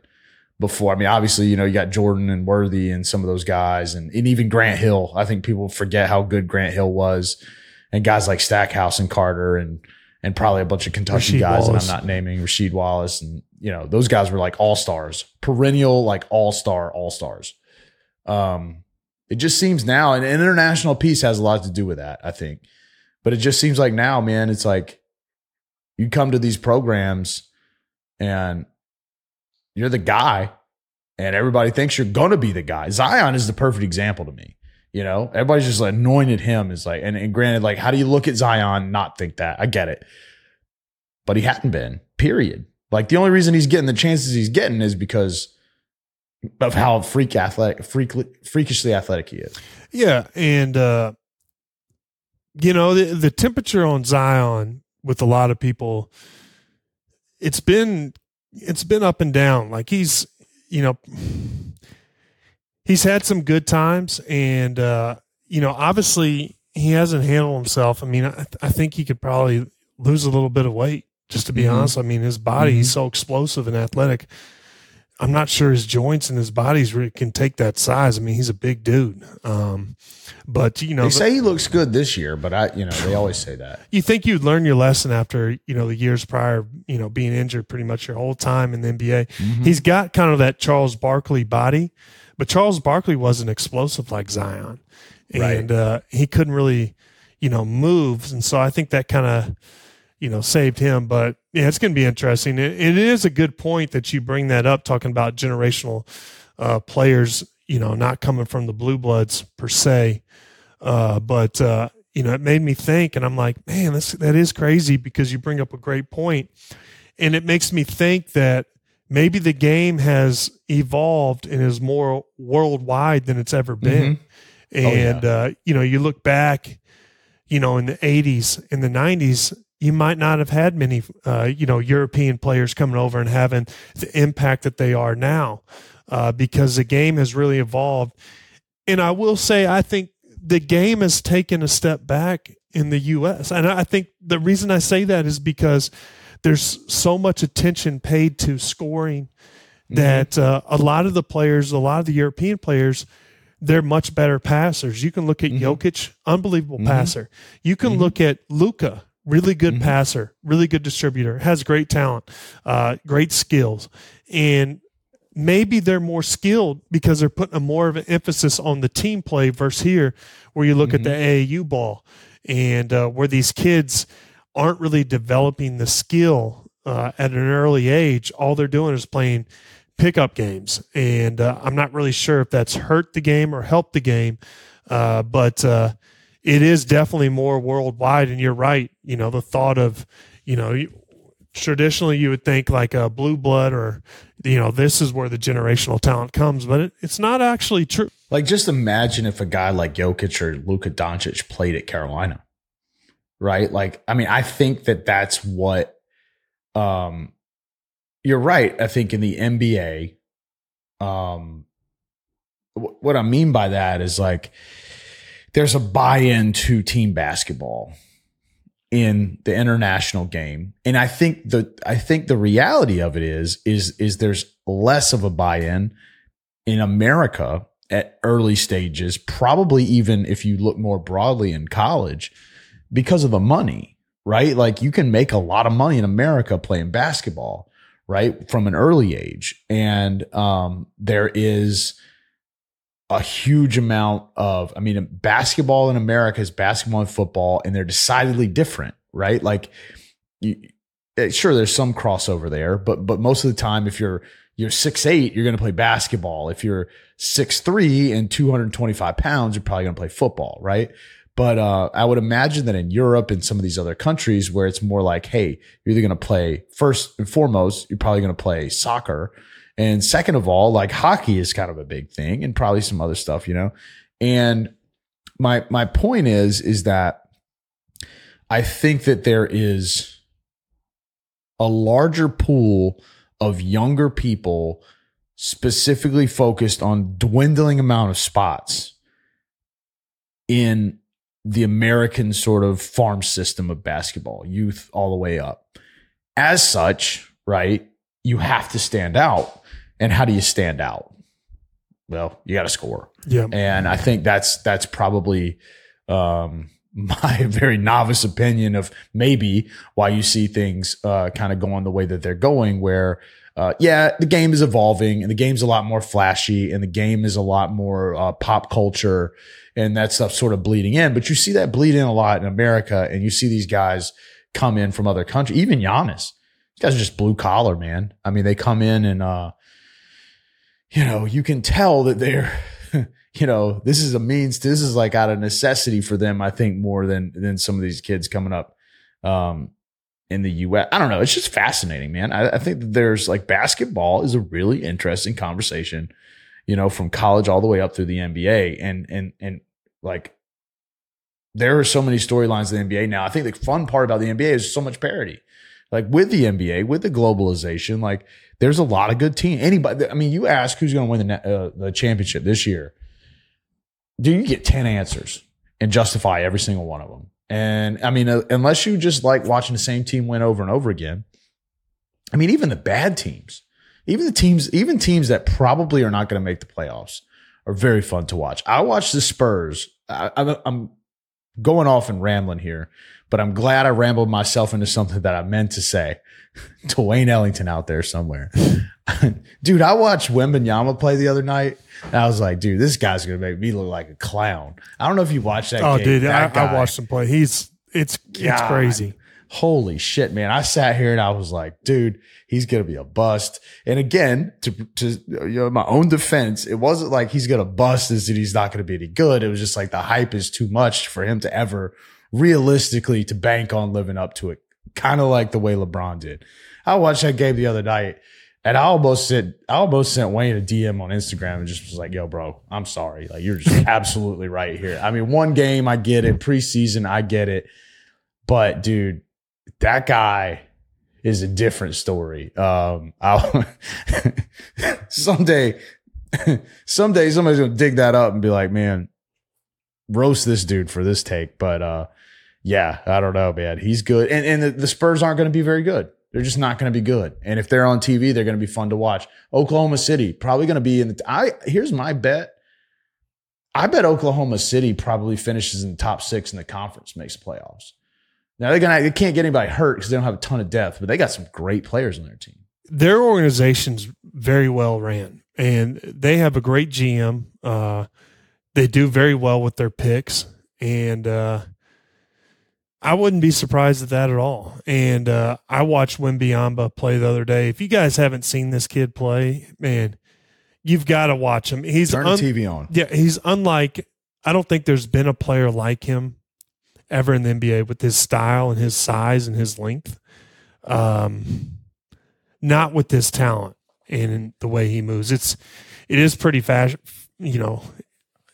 before. I mean, obviously, you know, you got Jordan and Worthy and some of those guys, and, and even Grant Hill. I think people forget how good Grant Hill was, and guys like Stackhouse and Carter and and probably a bunch of Kentucky Rasheed guys Wallace. that I'm not naming, Rasheed Wallace, and you know, those guys were like all stars, perennial like all star, all stars. Um, it just seems now, and an international peace has a lot to do with that, I think. But it just seems like now, man, it's like you come to these programs and you're the guy, and everybody thinks you're gonna be the guy. Zion is the perfect example to me. You know, everybody's just anointed him as like, and, and granted, like, how do you look at Zion not think that? I get it, but he hadn't been. Period. Like the only reason he's getting the chances he's getting is because of how freak athletic, freak, freakishly athletic he is. Yeah, and uh, you know the the temperature on Zion with a lot of people, it's been it's been up and down. Like he's you know he's had some good times, and uh, you know obviously he hasn't handled himself. I mean, I, I think he could probably lose a little bit of weight. Just to be Mhm. honest, I mean his body he's Mhm. so explosive and athletic. I'm not sure his joints and his bodies really can take that size. I mean, he's a big dude. Um, but you know, They say he looks good this year, but I, you know, they always say that. you think you'd learn your lesson after you know the years prior, you know, being injured pretty much your whole time in the NBA. Mm-hmm. He's got kind of that Charles Barkley body, but Charles Barkley wasn't explosive like Zion, Right. and uh, he couldn't really, you know, move. And so I think that kind of, you know, saved him. But yeah, it's going to be interesting. It, it is a good point that you bring that up, talking about generational uh, players. You know, not coming from the blue bloods per se, uh, but uh, you know, it made me think, and I'm like, man, this that is crazy because you bring up a great point, and it makes me think that maybe the game has evolved and is more worldwide than it's ever been. Oh, yeah. And uh, you know, you look back, you know, in the '80s, in the '90s, you might not have had many, uh, you know, European players coming over and having the impact that they are now, uh, because the game has really evolved. And I will say, I think the game has taken a step back in the U.S. And I think the reason I say that is because there's so much attention paid to scoring that uh, a lot of the players, a lot of the European players, they're much better passers. You can look at Jokic, unbelievable passer. You can look at Luka, really good passer, really good distributor, has great talent, uh, great skills. and maybe they're more skilled because they're putting a more of an emphasis on the team play versus here, where you look mm-hmm. at the mm-hmm. AAU ball and uh, where these kids aren't really developing the skill uh, at an early age. All they're doing is playing pickup games, and uh, I'm not really sure if that's hurt the game or helped the game. Uh, but uh, it is definitely more worldwide, and you're right. You know, the thought of you know traditionally you would think like a blue blood or you know this is where the generational talent comes but it, it's not actually true like just imagine if a guy like Jokic or Luka Doncic played at Carolina right like i mean i think that that's what um you're right i think in the nba um w- what i mean by that is like there's a buy-in to team basketball in the international game. And I think the I think the reality of it is is is there's less of a buy-in in America at early stages, probably even if you look more broadly in college because of the money, right? Like you can make a lot of money in America playing basketball, right? From an early age. And um there is a huge amount of, I mean, basketball in America is basketball and football, and they're decidedly different, right? Like, you, eh, sure, there's some crossover there, but but most of the time, if you're you're six eight, you're going to play basketball. If you're six three and 225 pounds, you're probably going to play football, right? But uh, I would imagine that in Europe and some of these other countries where it's more like, hey, you're either going to play first and foremost, you're probably going to play soccer and second of all, like hockey is kind of a big thing and probably some other stuff, you know? And my, my point is, is that I think that there is a larger pool of younger people specifically focused on dwindling amount of spots in the American sort of farm system of basketball, youth all the way up. As such, right, you have to stand out and how do you stand out? Well, you got to score. Yeah. And I think that's that's probably um, <laughs> my very novice opinion of maybe why you see things uh, kind of going the way that they're going, where uh, yeah, the game is evolving and the game's a lot more flashy and the game is a lot more uh, pop culture and that stuff sort of bleeding in. But you see that bleed in a lot in America and you see these guys come in from other countries, even Giannis. These guys are just blue collar, man. I mean, they come in and uh, you know, you can tell that they're, <laughs> you know, this is a means. This is like out of necessity for them. I think more than than some of these kids coming up um, in the U.S. I don't know. It's just fascinating, man. I, I think there's like basketball is a really interesting conversation. You know, from college all the way up through the NBA, and and and like there are so many storylines in the NBA now. I think the fun part about the NBA is so much parity. Like with the NBA, with the globalization, like there's a lot of good team. Anybody, I mean, you ask who's going to win the uh, the championship this year. Do you get ten answers and justify every single one of them? And I mean, uh, unless you just like watching the same team win over and over again. I mean, even the bad teams, even the teams, even teams that probably are not going to make the playoffs, are very fun to watch. I watch the Spurs. I, I'm going off and rambling here, but I'm glad I rambled myself into something that I meant to say <laughs> to Wayne Ellington out there somewhere. <laughs> dude, I watched Wembanyama play the other night. And I was like, dude, this guy's gonna make me look like a clown. I don't know if you watched that. Game. Oh, game. dude, I, I, watched him play. He's it's God, it's crazy. Holy shit, man! I sat here and I was like, dude, he's gonna be a bust. And again, to to you know my own defense, it wasn't like he's gonna bust. Is that he's not gonna be any good? It was just like the hype is too much for him to ever realistically to bank on living up to it kind of like the way LeBron did. I watched that game the other night and I almost sent I almost sent Wayne a DM on Instagram and just was like, yo, bro, I'm sorry. Like you're just <laughs> absolutely right here. I mean, one game, I get it. Preseason, I get it. But dude, that guy is a different story. Um I'll <laughs> someday <laughs> someday somebody's gonna dig that up and be like, man, roast this dude for this take. But uh yeah, I don't know, man. He's good. And, and the, the Spurs aren't going to be very good. They're just not going to be good. And if they're on TV, they're going to be fun to watch. Oklahoma City probably going to be in the, I, here's my bet. I bet Oklahoma City probably finishes in the top six in the conference, makes the playoffs. Now they're gonna they can't get anybody hurt because they don't have a ton of depth, but they got some great players on their team. their organization's very well ran, and they have a great GM. Uh, they do very well with their picks, and uh, I wouldn't be surprised at that at all. And uh, I watched Wembanyama play the other day. If you guys haven't seen this kid play, man, you've got to watch him. He's Turn un- the TV on. yeah, he's unlike. I don't think there's been a player like him ever in the NBA with his style and his size and his length. Um, not with this talent and the way he moves. It's it is pretty fast. You know,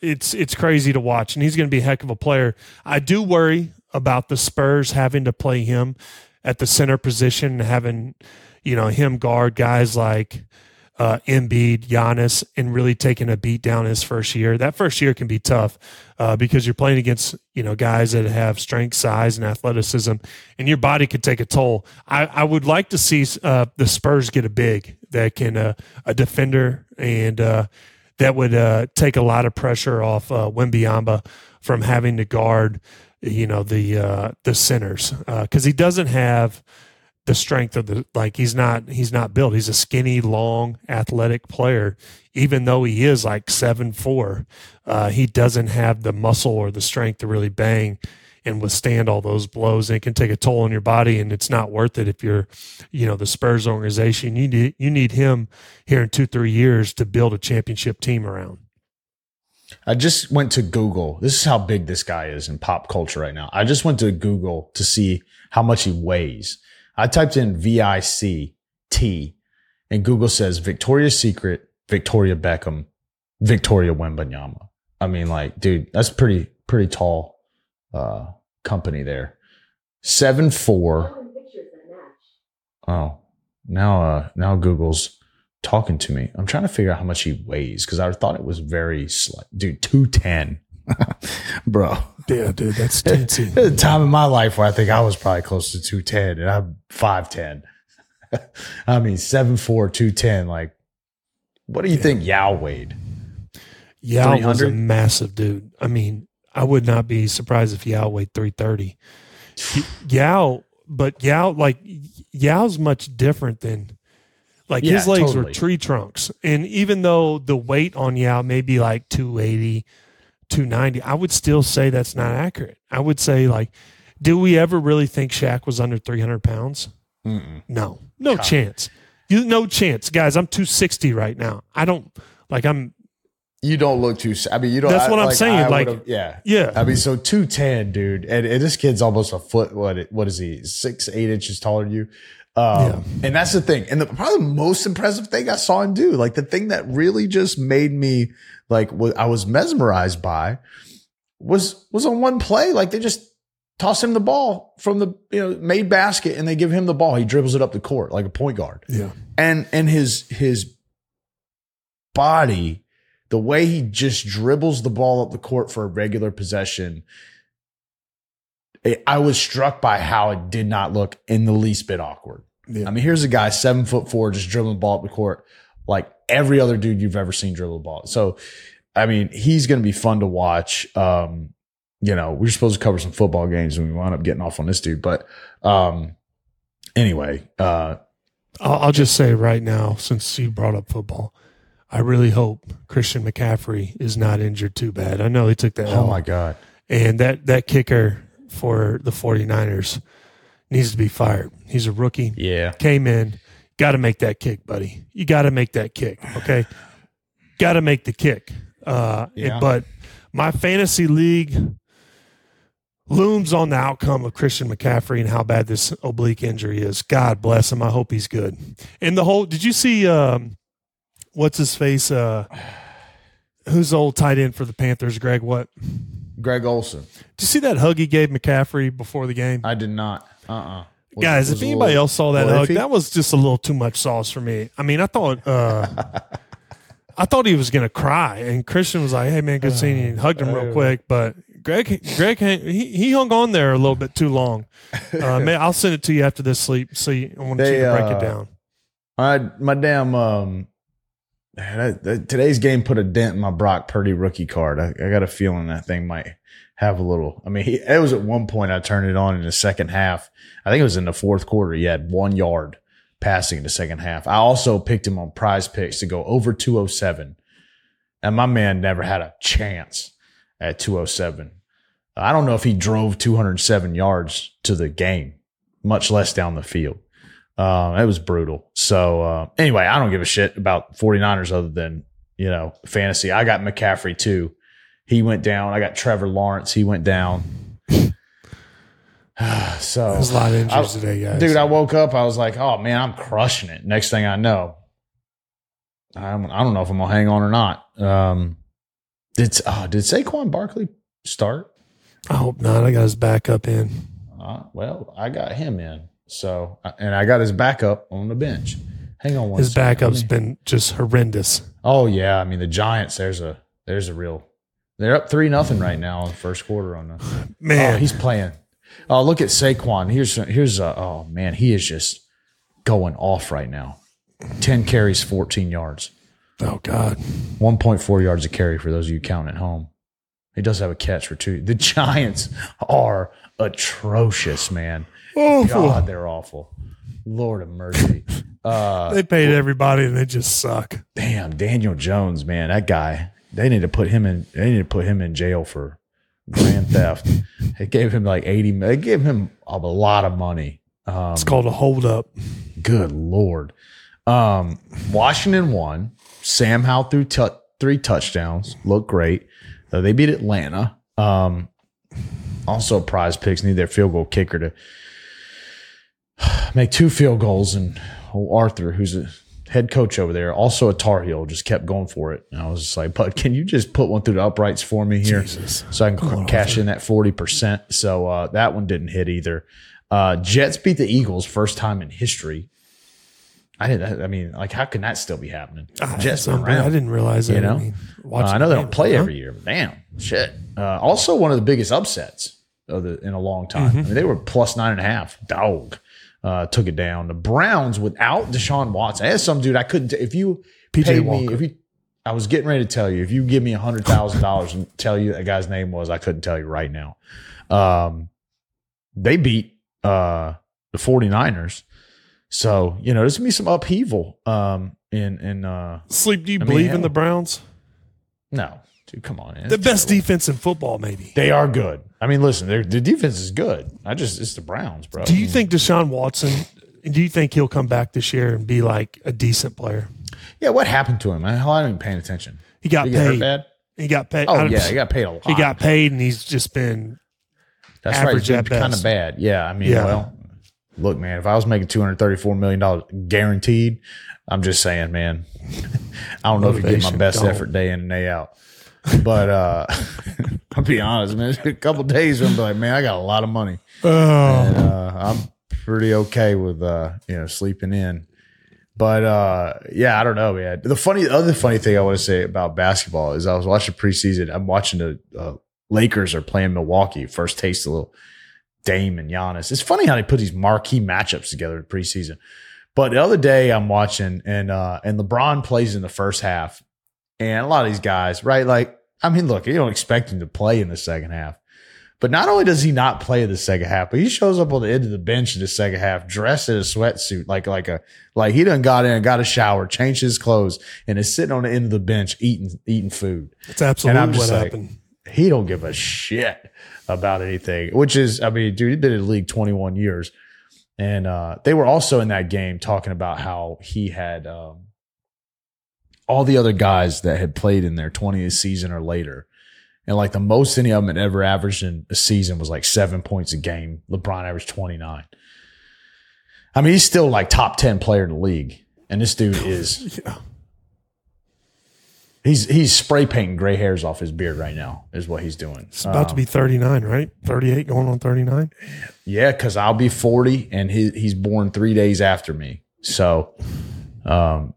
it's it's crazy to watch, and he's going to be a heck of a player. I do worry about the Spurs having to play him at the center position and having you know him guard guys like uh, Embiid, Giannis, and really taking a beat down his first year. That first year can be tough uh, because you're playing against you know guys that have strength, size, and athleticism, and your body could take a toll. I, I would like to see uh, the Spurs get a big that can uh, a defender and uh, that would uh, take a lot of pressure off uh, from having to guard you know the uh, the centers because he doesn't have the strength of the like he's not he's not built. He's a skinny long athletic player. Even though he is like seven four uh, he doesn't have the muscle or the strength to really bang and withstand all those blows. And it can take a toll on your body and it's not worth it if you're you know the spurs organization. You need you need him here in two three years to build a championship team around I just went to Google. This is how big this guy is in pop culture right now. I just went to Google to see how much he weighs. I typed in V I C T and Google says Victoria's Secret, Victoria Beckham, Victoria Wembanyama. I mean, like, dude, that's pretty, pretty tall, uh, company there. Seven, four. Oh, now, uh, now Google's talking to me. I'm trying to figure out how much he weighs because I thought it was very slight. Dude, 210. <laughs> Bro. yeah dude that's <laughs> teensy. There's a time in my life where I think I was probably close to 210 and I'm 5'10. <laughs> I mean, 7'4, 210. Like, what do you think Yao weighed? Yao was a massive dude. I mean, I would not be surprised if Yao weighed 330. Yao, but Yao, like, Yao's much different than, like, Yeah, his legs were tree trunks. And even though the weight on Yao may be like 280, 290, I would still say that's not accurate. I would say, like, do we ever really think Shaq was under 300 pounds? Mm-mm. No, no God. chance. You, no chance. Guys, I'm 260 right now. I don't, like, I'm, You don't look too. I mean, you don't. That's what I'm saying, I like- yeah, yeah. I mean, so two ten, dude, and, and this kid's almost a foot. What? What is he? Six, eight inches taller than you. Um, Yeah. And that's the thing. And the probably the most impressive thing I saw him do, like the thing that really just made me like what I was mesmerized by, was was on one play. Like they just toss him the ball from the you know made basket, and they give him the ball. He dribbles it up the court like a point guard yeah. and and his his body the way he just dribbles the ball up the court for a regular possession it- i was struck by how it did not look in the least bit awkward Yeah. i mean here's a guy seven foot four just dribbling the ball up the court like every other dude you've ever seen dribble the ball so i mean he's going to be fun to watch um you know we were supposed to cover some football games and we wound up getting off on this dude but um anyway uh I'll, I'll just say right now, since you brought up football, I really hope Christian McCaffrey is not injured too bad. I know he took that oh L, my god and that that kicker for the 49ers needs to be fired. He's a rookie, yeah came in, got to make that kick, buddy. You got to make that kick, okay? got to make the kick. Uh, Yeah. But my fantasy league looms on the outcome of Christian McCaffrey and how bad this oblique injury is. God bless him. I hope he's good. And the whole, did you see, um, what's his face? Uh, who's the old tight end for the Panthers? Greg, what? Greg Olsen. Did you see that hug he gave McCaffrey before the game? I did not. Uh uh Guys, if anybody else saw that hug, iffy? that was just a little too much sauce for me. I mean, I thought uh <laughs> I thought he was gonna cry, and Christian was like, "Hey man, good seeing you," and hugged him real quick. But Greg, Greg, he, he hung on there a little bit too long. Uh, <laughs> man, I'll send it to you after this sleep. So you, I want you to break uh, it down. my my damn um today's game put a dent in my Brock Purdy rookie card. I, I got a feeling that thing might have a little. I mean, he, it was at one point I turned it on in the second half. I think it was in the fourth quarter. He had one yard passing in the second half. I also picked him on prize picks to go over 207. And my man never had a chance at 207. I don't know if he drove 207 yards to the game, much less down the field. Um, it was brutal. So, uh, anyway, I don't give a shit about 49ers other than, you know, fantasy. I got McCaffrey too. He went down. I got Trevor Lawrence. He went down. <sighs> so There's a lot of injuries I- today, guys. Dude, I woke up. I was like, "Oh man, I'm crushing it." Next thing I know, I'm, I don't know if I'm gonna hang on or not. Um, did uh, did Saquon Barkley start? I hope not. I got his backup in. Uh, well, I got him in. So, and I got his backup on the bench. Hang on one His second. Backup's been just horrendous. Oh yeah, I mean the Giants. There's a there's a real. They're up three nothing right now in the first quarter on the. <sighs> Man, Oh, he's playing. Oh, look at Saquon. Here's here's uh, oh man, he is just going off right now. Ten carries, fourteen yards, oh God. one point four yards a carry for those of you counting at home. He does have a catch for two. The Giants are atrocious, man. Awful. God, they're awful. Lord of mercy. Uh, <laughs> They paid everybody and they just suck. damn, Daniel Jones, man, that guy. They need to put him in. They need to put him in jail for grand theft. It gave him like eighty. They gave him a lot of money. Um, It's called a holdup. good lord. Um, Washington won. Sam Howell threw tu- three touchdowns. Looked great. Uh, they beat Atlanta. Um, also, prize picks need their field goal kicker to <sighs> make two field goals. And Arthur, who's a head coach over there, also a Tar Heel, just kept going for it. And I was just like, "But can you just put one through the uprights for me here, Jesus. so I can Come cash in that forty percent?" So uh, that one didn't hit either. Uh, Jets beat the Eagles first time in history. I didn't. I mean, like, how can that still be happening? Jets That's been unbelievable. I didn't realize that. You know? I, mean, Uh, I know the they don't play huh? every year, but damn, shit. Uh, also, one of the biggest upsets of the, in a long time. Mm-hmm. I mean, they were plus nine and a half. Dog uh, took it down. The Browns without Deshaun Watson. I had some dude I couldn't. T- if you PJ paid Walker. me, if you, I was getting ready to tell you. If you give me a hundred thousand dollars and tell you that guy's name was, I couldn't tell you right now. Um, they beat uh, the 49ers. So, you know, there's gonna be some upheaval um in in uh Sleep, do you I believe hell. in the Browns? no, dude, come on. man. The best terrible. defense in football, maybe. They are good. I mean, listen, their the defense is good. I just it's the Browns, bro. Do you think Deshaun Watson, do you think he'll come back this year and be like a decent player? Yeah, what happened to him? I, I haven't been paying attention. He got he paid. He got paid. Oh yeah, he got paid a lot. he got paid and he's just been That's right. at Kind of bad. Yeah, I mean, Yeah. well, look, man, if I was making two hundred thirty-four million dollars guaranteed, I'm just saying, man. <laughs> I don't know if you get my best gone. effort day in and day out. But uh <laughs> I'll be honest, man. <laughs> A couple days where I'm like, man, I got a lot of money. oh, and uh, I'm pretty okay with uh, you know sleeping in. But uh, yeah, I don't know, man. The funny, the other funny thing I want to say about basketball is I was watching preseason. I'm watching the uh, Lakers are playing Milwaukee. First taste of little Dame and Giannis. It's funny how they put these marquee matchups together in preseason. But the other day I'm watching and uh, and LeBron plays in the first half, and a lot of these guys, right? Like, I mean, look, you don't expect him to play in the second half. But not only does he not play the second half, but he shows up on the end of the bench in the second half, dressed in a sweatsuit, like like a like he done got in, and got a shower, changed his clothes, and is sitting on the end of the bench eating eating food. it's absolutely I'm what like- happened. He don't give a shit about anything, which is, I mean, dude, he's been in the league 21 years. And uh, they were also in that game talking about how he had um, all the other guys that had played in their 20th season or later. And like the most any of them had ever averaged in a season was like seven points a game. LeBron averaged 29. I mean, he's still like top 10 player in the league. And this dude <laughs> is Yeah. He's he's spray painting gray hairs off his beard right now. Is what he's doing. It's about to be 39, right? 38 going on 39. Yeah, because I'll be forty, and he he's born three days after me. So, um,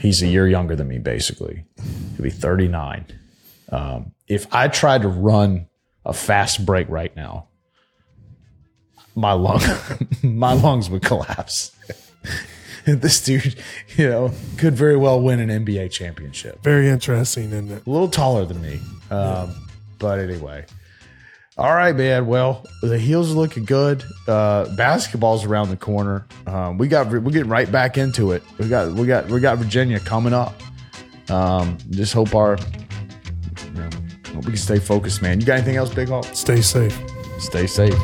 he's a year younger than me. Basically, he'll be thirty nine. Um, if I tried to run a fast break right now, my lung <laughs> my lungs would collapse. <laughs> this dude, you know, could very well win an NBA championship. Very interesting, isn't it? a little taller than me. Um, But anyway, All right, man. Well, the heels are looking good. Uh, basketball's around the corner. Um, we got we're getting right back into it. We got we got we got Virginia coming up. Um, just hope our you know, hope we can stay focused, man. You got anything else, Big Hawk? Stay safe. Stay safe.